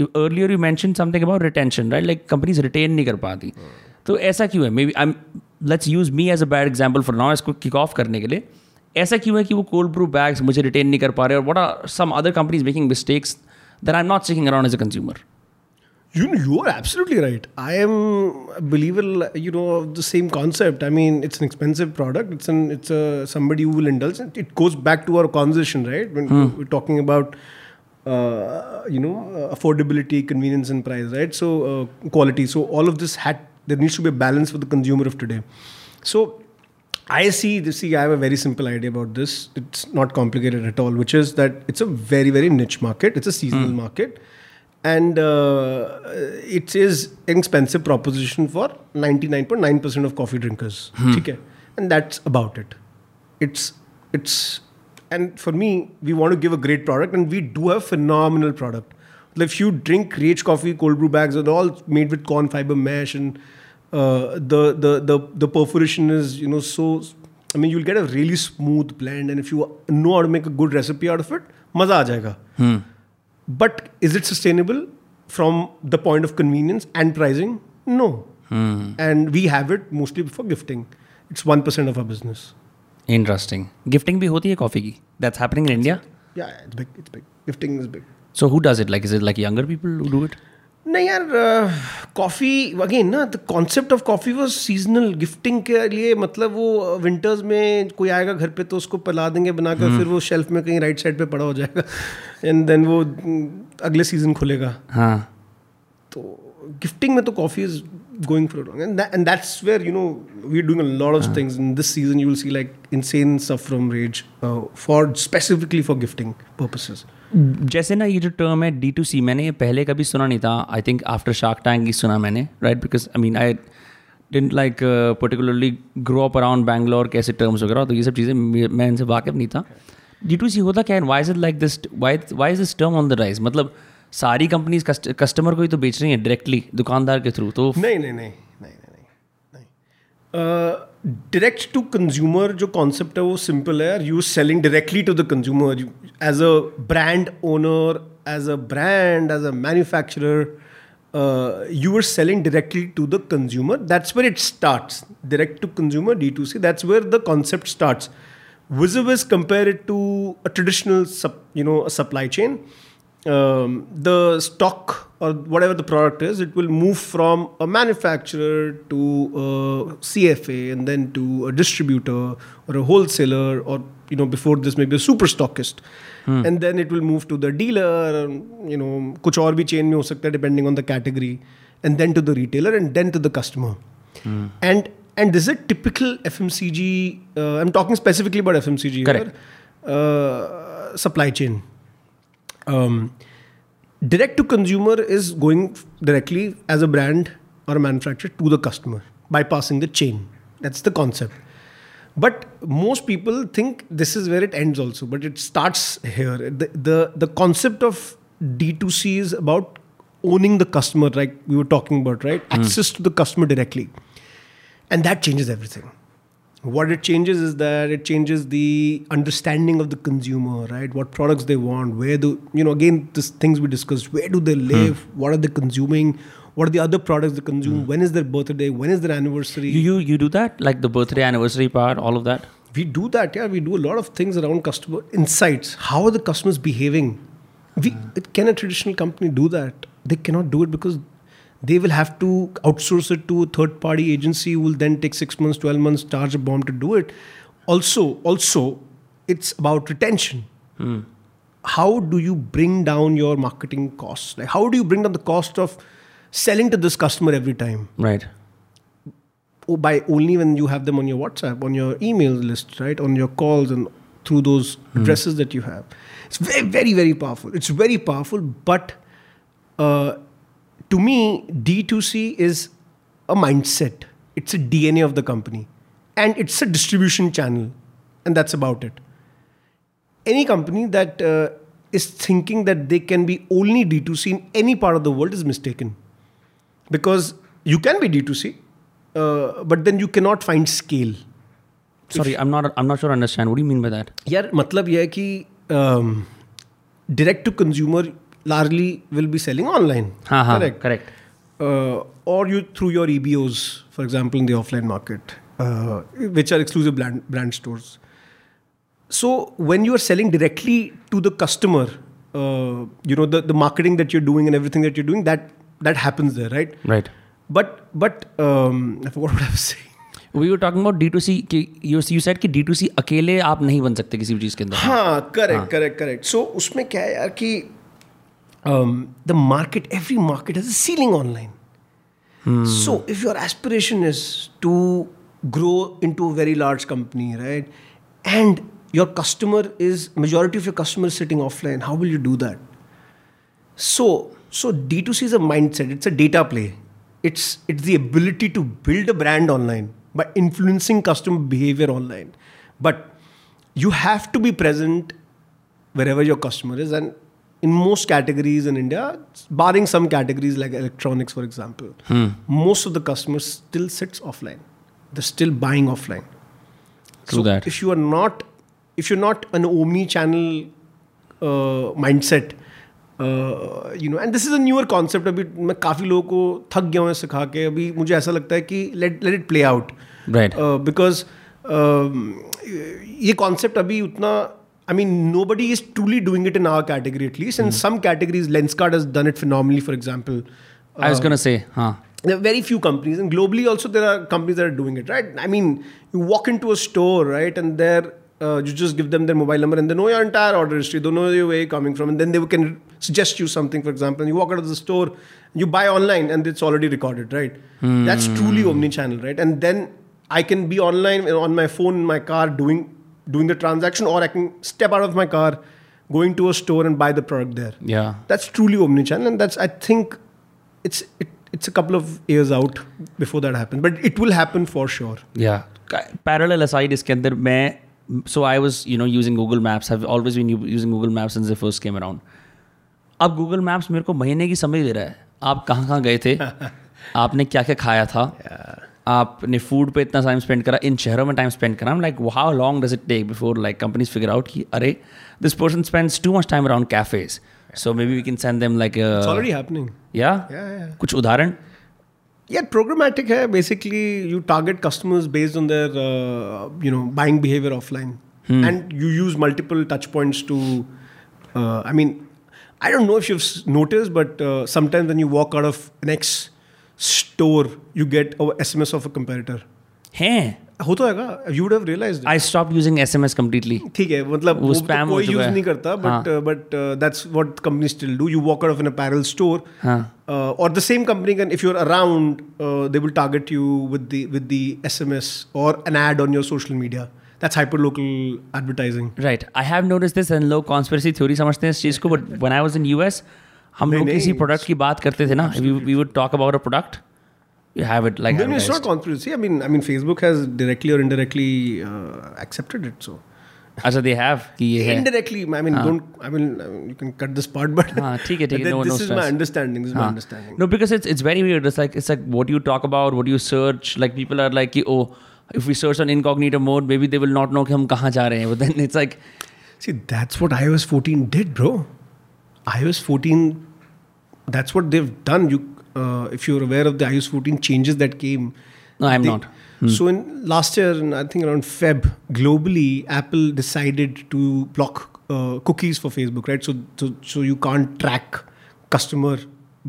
S1: earlier you mention something about retention right like companies retain नहीं कर पाती hmm. तो ऐसा क्यों है may be I let's use me as a bad example for now इसको किक ऑफ करने के लिए ऐसा क्यों है कि वो कोल्ड ब्रू बैग्स मुझे रिटेन नहीं कर पा रहे और what are some other companies making mistakes that I am not seeking around as a consumer
S2: You know, you are absolutely right. I am a believer, you know, of the same concept. I mean, it's an expensive product. It's an it's a somebody who will indulge. It, it goes back to our conversation, right? When hmm. we're talking about, uh, you know, affordability, convenience, and price, right? So uh, quality. So all of this had there needs to be a balance for the consumer of today so I see this. See, I have a very simple idea about this. It's not complicated at all, which is that it's a very, very niche market. It's a seasonal mm. market, and uh, it is an expensive proposition for ninety nine point nine percent of coffee drinkers. Hmm. Okay, and that's about it. It's it's, and for me, we want to give a great product, and we do have phenomenal product if you drink rage coffee, cold brew bags are all made with corn fiber mesh, and uh, the, the the the perforation is you know so. I mean, you'll get a really smooth blend, and if you know how to make a good recipe out of it, maza aa Hmm. But is it sustainable from the point of convenience and pricing? No. Hmm. And we have it mostly for gifting. It's one percent of our business.
S1: Interesting. Gifting भी होती है coffee की. That's happening
S2: in India. Yeah, it's big. It's big. Gifting is big.
S1: So who does it like is it like younger people who do
S2: it नहीं यार coffee uh, again ना the concept of coffee was seasonal gifting के लिए मतलब वो winters uh, में कोई आएगा घर पे तो उसको पिला देंगे बनाकर हम्म। फिर वो शेल्फ में कहीं राइट साइड पे पड़ा हो जाएगा एंड देन वो mm, अगले सीजन खुलेगा हाँ तो गिफ्टिंग में तो coffee is going for and and that's where you know we are doing of things in this season you will see like insane stuff from raise for specifically for gifting purposes
S1: जैसे ना ये जो term है D to C मैंने ये पहले कभी सुना नहीं था I think after Shark Tank ही सुना मैंने right because I mean I didn't like particularly grow up around Bangalore कैसे टर्म्स वगैरह तो ये सब चीज़ें मैं इनसे वाकिफ नहीं था डी टू सी होता क्या and why is it like this why why is this term on the rise मतलब सारी कंपनीज कस्टमर को ही तो बेच रही हैं डायरेक्टली दुकानदार के थ्रू
S2: तो नहीं नहीं नहीं नहीं नहीं नहीं uh, डायरेक्ट टू कंज्यूमर जो कॉन्सेप्ट है वो सिंपल है यार you selling directly to the consumer as a brand owner as a brand as a manufacturer you are selling directly to the consumer that's where it starts direct to consumer D to C that's where the concept starts vis-a-vis compare it to a traditional you know a supply chain um, the stock or whatever the product is, it will move from a manufacturer to a CFA and then to a distributor or a wholesaler or you know before this maybe a super stockist. Hmm. And then it will move to the dealer, you know, kuch aur bhi chain mein ho sakta depending on the category, and then to the retailer and then to the customer. Hmm. And and this is a typical FMCG. Uh, I'm talking specifically about FMCG. Correct. Here, uh, supply chain. Um, direct to consumer is going directly as a brand or a manufacturer to the customer, bypassing the chain. That's the concept. But most people think this is where it ends also, but it starts here. The, the, concept of D2C is about owning the customer, like we were talking about, right? Hmm. Access to the customer directly. And that changes everything what it changes is that it changes the understanding of the consumer right what products they want where do you know again the things we discussed where do they hmm. live hmm. what are they consuming what are the other products they consume hmm. when is their birthday when is their anniversary
S1: you, you you do that like the birthday anniversary part all of that
S2: we do that yeah we do a lot of things around customer insights how are the customers behaving we, hmm. can a traditional company do that they cannot do it because they will have to outsource it to a third party agency who will then take 6 months 12 months charge a bomb to do it also also it's about retention hmm. how do you bring down your marketing costs like how do you bring down the cost of selling to this customer every time
S1: right
S2: oh, by only when you have them on your whatsapp on your email list right on your calls and through those hmm. addresses that you have it's very very very powerful it's very powerful but uh, to me, D2C is a mindset, it's a DNA of the company, and it's a distribution channel, and that's about it. Any company that uh, is thinking that they can be only D2C in any part of the world is mistaken. Because you can be D2C, uh, but then you cannot find scale. Sorry, I'm not. I'm not
S1: sure. I understand. What do you mean by that? Yeah,
S2: matlab yeh hai ki um, direct to consumer largely will be selling online.
S1: Haan, correct. Correct.
S2: Uh, or you through your EBOs, for example, in the offline market, uh, which are exclusive brand, brand stores. So when you are selling directly to the customer, uh, you know the, the marketing that you're doing and everything that you're doing that that happens there, right? Right. But but um, I forgot what I was
S1: saying. We were talking about D to C you said कि D to C अकेले आप नहीं बन सकते किसी भी चीज़ के
S2: अंदर हाँ करेक्ट करेक्ट करेक्ट सो उसमें क्या है यार कि um, the market, every market has a ceiling online. Hmm. So if your aspiration is to grow into a very large company, right, and your customer is majority of your customers sitting offline, how will you do that? So so D2C is a mindset. It's a data play. It's it's the ability to build a brand online by influencing customer behavior online. But you have to be present wherever your customer is and in most categories in India, barring some categories like electronics, for example, hmm. most of the customers still sits offline. They're still buying offline. True so that. if you are not, if you're not an omni-channel uh, mindset, you know and this is a newer concept अभी मैं काफ़ी लोगों को थक गया हूँ सिखा के अभी मुझे ऐसा लगता है कि let let it play out right because ये कॉन्सेप्ट अभी उतना I mean, nobody is truly doing it in our category, at least. In mm. some categories, Lenskart has done it phenomenally, for example.
S1: I was uh, going to say, huh.
S2: There are very few companies, and globally also there are companies that are doing it, right? I mean, you walk into a store, right, and there uh, you just give them their mobile number and they know your entire order history, they know your where you're coming from, and then they can suggest you something, for example. And you walk out of the store, you buy online, and it's already recorded, right? Mm. That's truly hmm. omni-channel, right? And then I can be online on my phone, in my car, doing doing the transaction or I can step out of my car, going to a store and buy the product there.
S1: Yeah.
S2: That's truly omnichannel and that's I think it's it, it's a couple of years out before that happens but it will happen for sure.
S1: Yeah. Parallel aside is अंदर main, so I was you know using Google Maps I've always been using Google Maps since they first came around. अब Google Maps मेरे को महीने की समझ दे रहा है आप कहाँ कहाँ गए थे आपने क्या क्या खाया था yeah. आपने फूड पे इतना टाइम स्पेंड करा इन शहरों में टाइम स्पेंड करा like how long does it take before like companies figure out कि अरे this person spends too much time around cafes so maybe we can send them like या कुछ उदाहरण
S2: या प्रोग्रामेटिक है basically you target customers based on their you know buying behaviour offline and you use multiple touch points to I mean I don't know if you notice but sometimes when you walk out of next store store, you S M S of a comparator
S1: है
S2: हो तो आएगा you would have realised
S1: I stop using SMS completely
S2: ठीक है मतलब वो spam तो कोई यूज नहीं करता but but that's what company still do you walk out of an apparel store और the same company can if you are around they will target you with the with the SMS और an ad on your social media That's hyperlocal advertising.
S1: Right. I have noticed this, and low conspiracy theory समझते हैं इस चीज़ को. But when I was in US, हम लोग किसी product की बात करते थे ना we would talk about a
S2: product you have it like then it's not conspiracy i mean i mean facebook has directly or indirectly uh, accepted अच्छा they have कि ये है indirectly I mean don't I mean you can cut this part but हां ठीक है ठीक है no no this is my understanding this is my understanding no because it's it's very
S1: weird it's like it's like what you talk about what you search like people are like कि oh if we search on incognito mode maybe they will not know कि हम कहां जा रहे हैं but then it's like
S2: see that's what iOS 14 did bro iOS 14, that's what they've done. You, uh, if you're aware of the iOS 14 changes that came,
S1: no, I'm not. Hmm.
S2: Hmm. So in last year, and I think around Feb, globally, Apple decided to block uh, cookies for Facebook, right? So, so so you can't track customer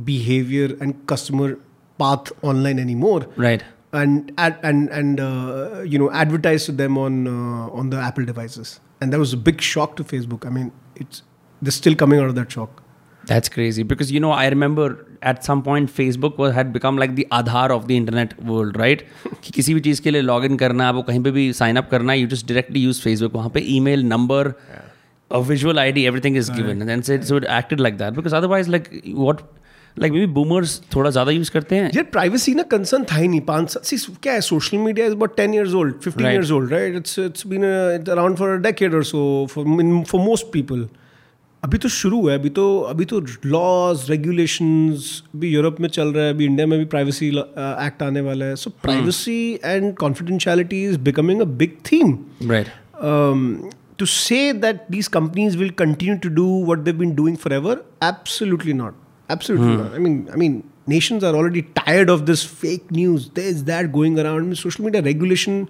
S2: behavior and customer path online anymore,
S1: right?
S2: and ad, and and uh, you know advertise to them on on the Apple devices, and that was a big shock to Facebook. I mean, it's they're still coming out of that shock. That's
S1: crazy because you know I remember at some point Facebook was had become like the Aadhaar of the internet world, right? कि किसी भी चीज़ के लिए log in करना है कहीं पे भी साइन अप करना है you just directly use Facebook वहाँ पे email number a visual ID everything is given and acted like that because otherwise like what like maybe boomers थोड़ा ज्यादा यूज करते हैं यार
S2: प्राइवेसी ना कंसर्न था ही नहीं पाँच साल क्या है social media is about ten years old fifteen years old right it's it's been around for a decade और सो फॉर मोस्ट पीपल अभी तो शुरू है अभी तो अभी तो लॉज रेगुलेशंस भी यूरोप में चल रहा है अभी इंडिया में भी प्राइवेसी एक्ट आने वाला है so privacy and confidentiality is becoming a big theme
S1: right
S2: to say that these companies will continue to do what they've been doing forever absolutely not absolutely not I mean I mean nations are already tired of this fake news they is that going around social media regulation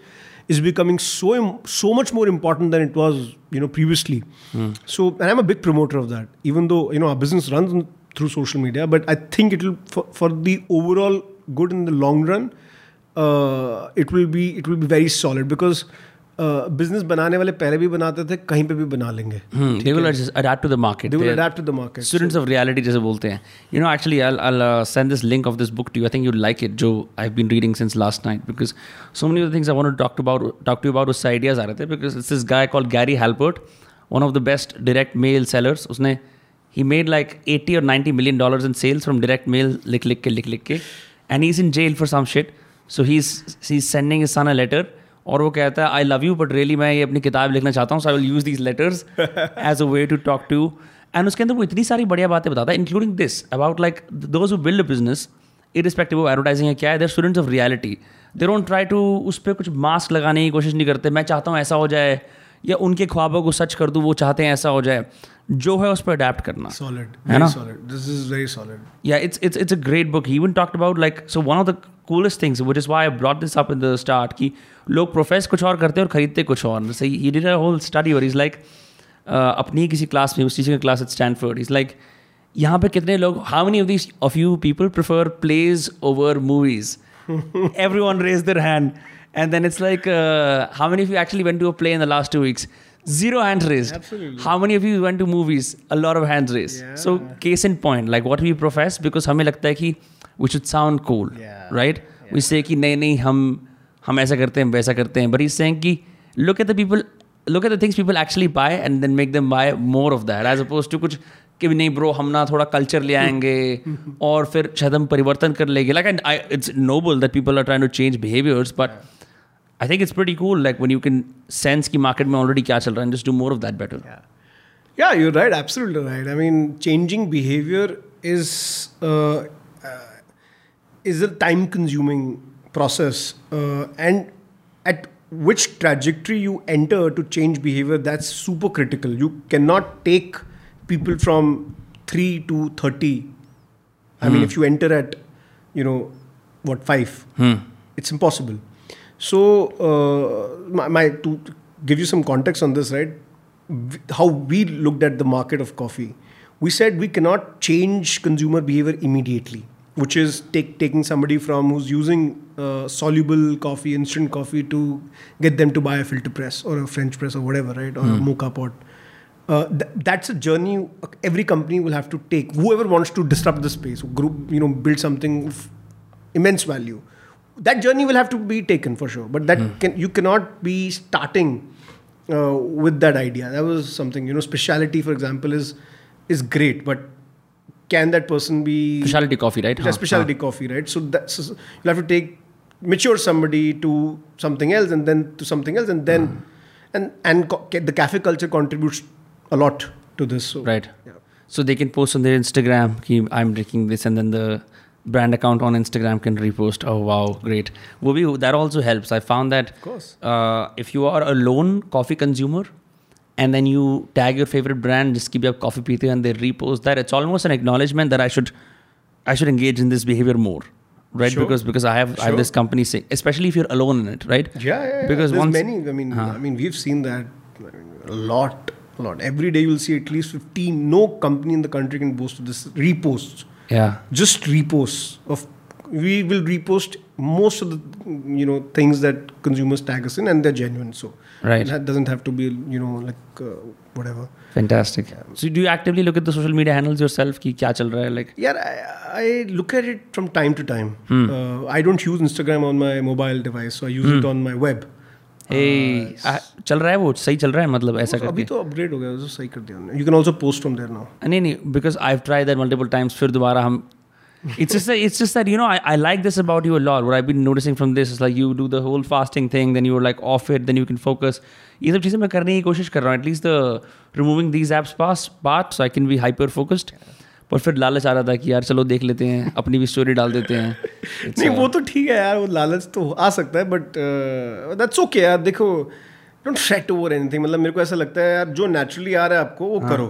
S2: is becoming so so much more important than it was you know previously mm. so and i'm a big promoter of that even though you know our business runs through social media but i think it'll for, for the overall good in the long run uh, it will be it will be very solid because business बनाने वाले पहले भी बनाते थे कहीं पे भी बना
S1: लेंगे they will adapt to the market they will adapt to the market students of reality जैसे बोलते हैं you know actually I I send this link of this book to I think you like it जो I have been reading since last night because so many things I want to talk about talk to about उससे ideas आ रहे थे because this is guy call Gary हेल्पर्ट one of the best direct mail sellers उसने he made like eighty और ninety million dollar in sales from direct mail लिख लिख के लिख लिख के and he is in jail for some shit so he is he is sending his son a letter और वो कहता है I love you but really मैं ये अपनी किताब लिखना चाहता हूँ so I will use these letters as a way to talk to and उसके अंदर वो इतनी सारी बढ़िया बातें बताता है including this about like those who build business irrespective of advertising है क्या है they're students of reality they don't try to उस पर कुछ मास्क लगाने की कोशिश नहीं करते मैं चाहता हूँ ऐसा हो जाए या उनके ख्वाबों को सच कर दूँ वो चाहते हैं ऐसा हो जाए जो है उस पर अडेप्ट करना सॉलिड है ना दिस इज वेरी सॉलिड या it's it's it's a great book even talked about like so one of the coolest things which is why I brought this up in the start कि लोग profess कुछ और करते हैं और खरीदते कुछ और सही he did a whole study और इज लाइक अपनी किसी क्लास में उस टीचर की class at Stanford is like यहाँ पे कितने लोग how many of this of you people prefer plays over movies everyone raise their hand And then it's like, uh, how many of you actually went to a play in the last two weeks? Zero hands raised.
S2: Absolutely. How
S1: many of you went to movies? A lot of hands raised. Yeah. So case in point, like what we profess, because हमें लगता है कि we should sound cool, yeah. right? Yeah. We say कि नहीं नहीं हम हम ऐसा करते हैं वैसा करते हैं. But he's saying कि look at the people, look at the things people actually buy and then make them buy more of that, as opposed to कुछ कि नहीं ब्रो हम ना थोड़ा कल्चर ले आएंगे और फिर शायद हम परिवर्तन कर लेंगे like it's noble that people are trying to change behaviours but I think it's pretty cool, like when you can sense ki market mein already kya and just do more of that
S2: better. Yeah, you're right, absolutely right. I mean, changing behavior is uh, uh, is a time-consuming process, uh, and at which trajectory you enter to change behavior, that's super critical. You cannot take people from three to thirty. I mean, hmm. if you enter at you know what five, hmm. it's impossible. So, uh, my, my, to give you some context on this, right? How we looked at the market of coffee, we said we cannot change consumer behavior immediately, which is take, taking somebody from who's using uh, soluble coffee, instant coffee, to get them to buy a filter press or a French press or whatever, right? Or mm. a hmm. mocha pot. Uh, th- that's a journey every company will have to take. Whoever wants to disrupt the space, group, you know, build something of immense value that journey will have to be taken for sure but that mm. can you cannot be starting uh, with that idea that was something you know speciality for example is is great but can that person be
S1: specialty coffee right
S2: yeah, speciality coffee right so that's so you have to take mature somebody to something else and then to something else and then mm. and and co- the cafe culture contributes a lot to this so,
S1: right yeah. so they can post on their instagram i'm drinking this and then the brand account on Instagram can repost. Oh wow, great! Will be
S2: that also helps. I found that of course. Uh, if you are a
S1: lone coffee consumer, and then you tag your favorite brand, just keep your coffee pite and they repost that. It's almost an acknowledgement that I should, I should engage in this behavior
S2: more. Right, sure. because because I have sure. I have this company say, especially if you're alone in it, right? Yeah, yeah. yeah. Because There's once, many. I mean, huh. I mean, we've seen that a lot, a lot. Every day you'll see at least 15. No company in the country can boast of this reposts
S1: yeah
S2: just reposts of we will repost most of the you know things that consumers tag us in and they're genuine so
S1: right
S2: that doesn't have to be you know like uh, whatever
S1: fantastic yeah. so do you actively look at the social media handles yourself ki kya chal raha hai like
S2: yeah I, I look at it from time to time hmm. uh, i don't use instagram on my mobile device so i use hmm. it on my web
S1: ए, चल रहा है वो सही चल रहा है मतलब
S2: ऐसा करके अभी तो अपग्रेड हो गया जो तो सही कर दिया हमने you can also post from there now
S1: नहीं नहीं because I have tried that multiple times फिर दोबारा हम it's just it's just that you know I I, I like this about you a lot. What I've been noticing from this is like you do the whole fasting thing, then you're like off it, then you can focus. ये सब चीज़ें मैं करने की कोशिश कर रहा हूं at least the removing these apps पास part so I can be hyper focused और फिर लालच आ रहा था कि यार चलो देख लेते हैं अपनी भी स्टोरी डाल देते हैं नहीं
S2: अच्छा। वो तो ठीक है यार वो लालच तो आ सकता है बट दैट्स ओके यार देखो डोंट फ्रेट ओवर एनीथिंग मतलब मेरे को ऐसा लगता है यार जो नेचुरली आ रहा है आपको वो हाँ. करो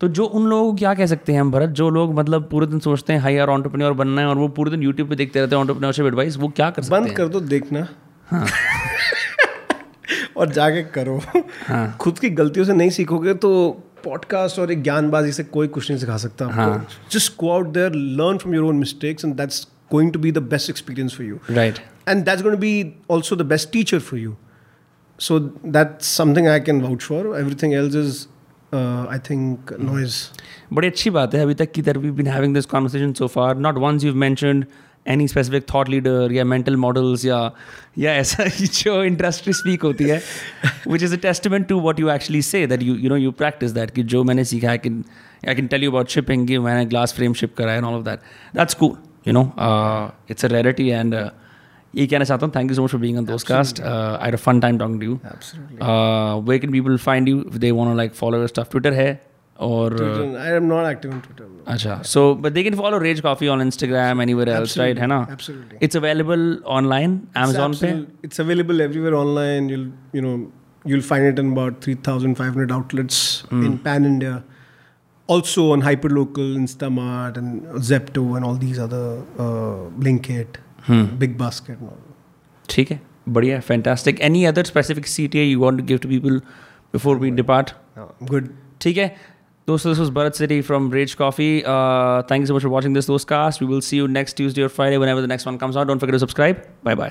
S1: तो जो उन लोगों को क्या कह सकते हैं हम भरत जो लोग मतलब पूरे दिन सोचते हैं हाई आर ऑन्टरप्रेन्योर बनना है और वो पूरे दिन यूट्यूब पे देखते रहते हैं ऑन्टरप्रेन्योरशिप एडवाइस वो क्या कर सकते बंद हैं? कर दो देखना हाँ और जाके करो हाँ खुद की गलतियों से नहीं सीखोगे तो पॉडकास्ट और एक ज्ञानबाजी से कोई कुछ नहीं सिखा सकता just go out there learn from your own mistakes and that's going to be the best experience for you right and that's going to be also the best teacher for you so that's something I can vouch for everything else is I think noise बड़ी अच्छी बात है अभी तक की दर we been having this conversation so far not once you mentioned any specific thought leader या mental models या या ऐसा जो इंडस्ट्री स्पीक होती है which is a testament to what you actually say that you you know you practice that कि जो मैंने सीखा है कि I can tell you about shipping कि मैंने ग्लास फ्रेम शिप करा है and all of that that's cool you know it's a rarity and ये कहना चाहता हूँ thank you so much for being दोस्ट cast I fun time talk you way can people find you they want like follow stuff Twitter है or I am not active on Twitter. So, but they can follow Rage Coffee on Instagram, anywhere else, right? Hana? Absolutely. It's available online, Amazon it's Pay. It's available everywhere online. You'll you know you'll find it in about three thousand five hundred outlets hmm. in pan India. Also on hyperlocal, Instamart and Zepto and all these other uh, Blinkit, hmm. Big Basket, and all. ठीक है बढ़िया fantastic. Any other specific CTA you want to give to people before we depart? Good. Depart good those, this was Bharat City from Rage Coffee. Uh, thank you so much for watching this Those Cast. We will see you next Tuesday or Friday whenever the next one comes out. Don't forget to subscribe. Bye bye.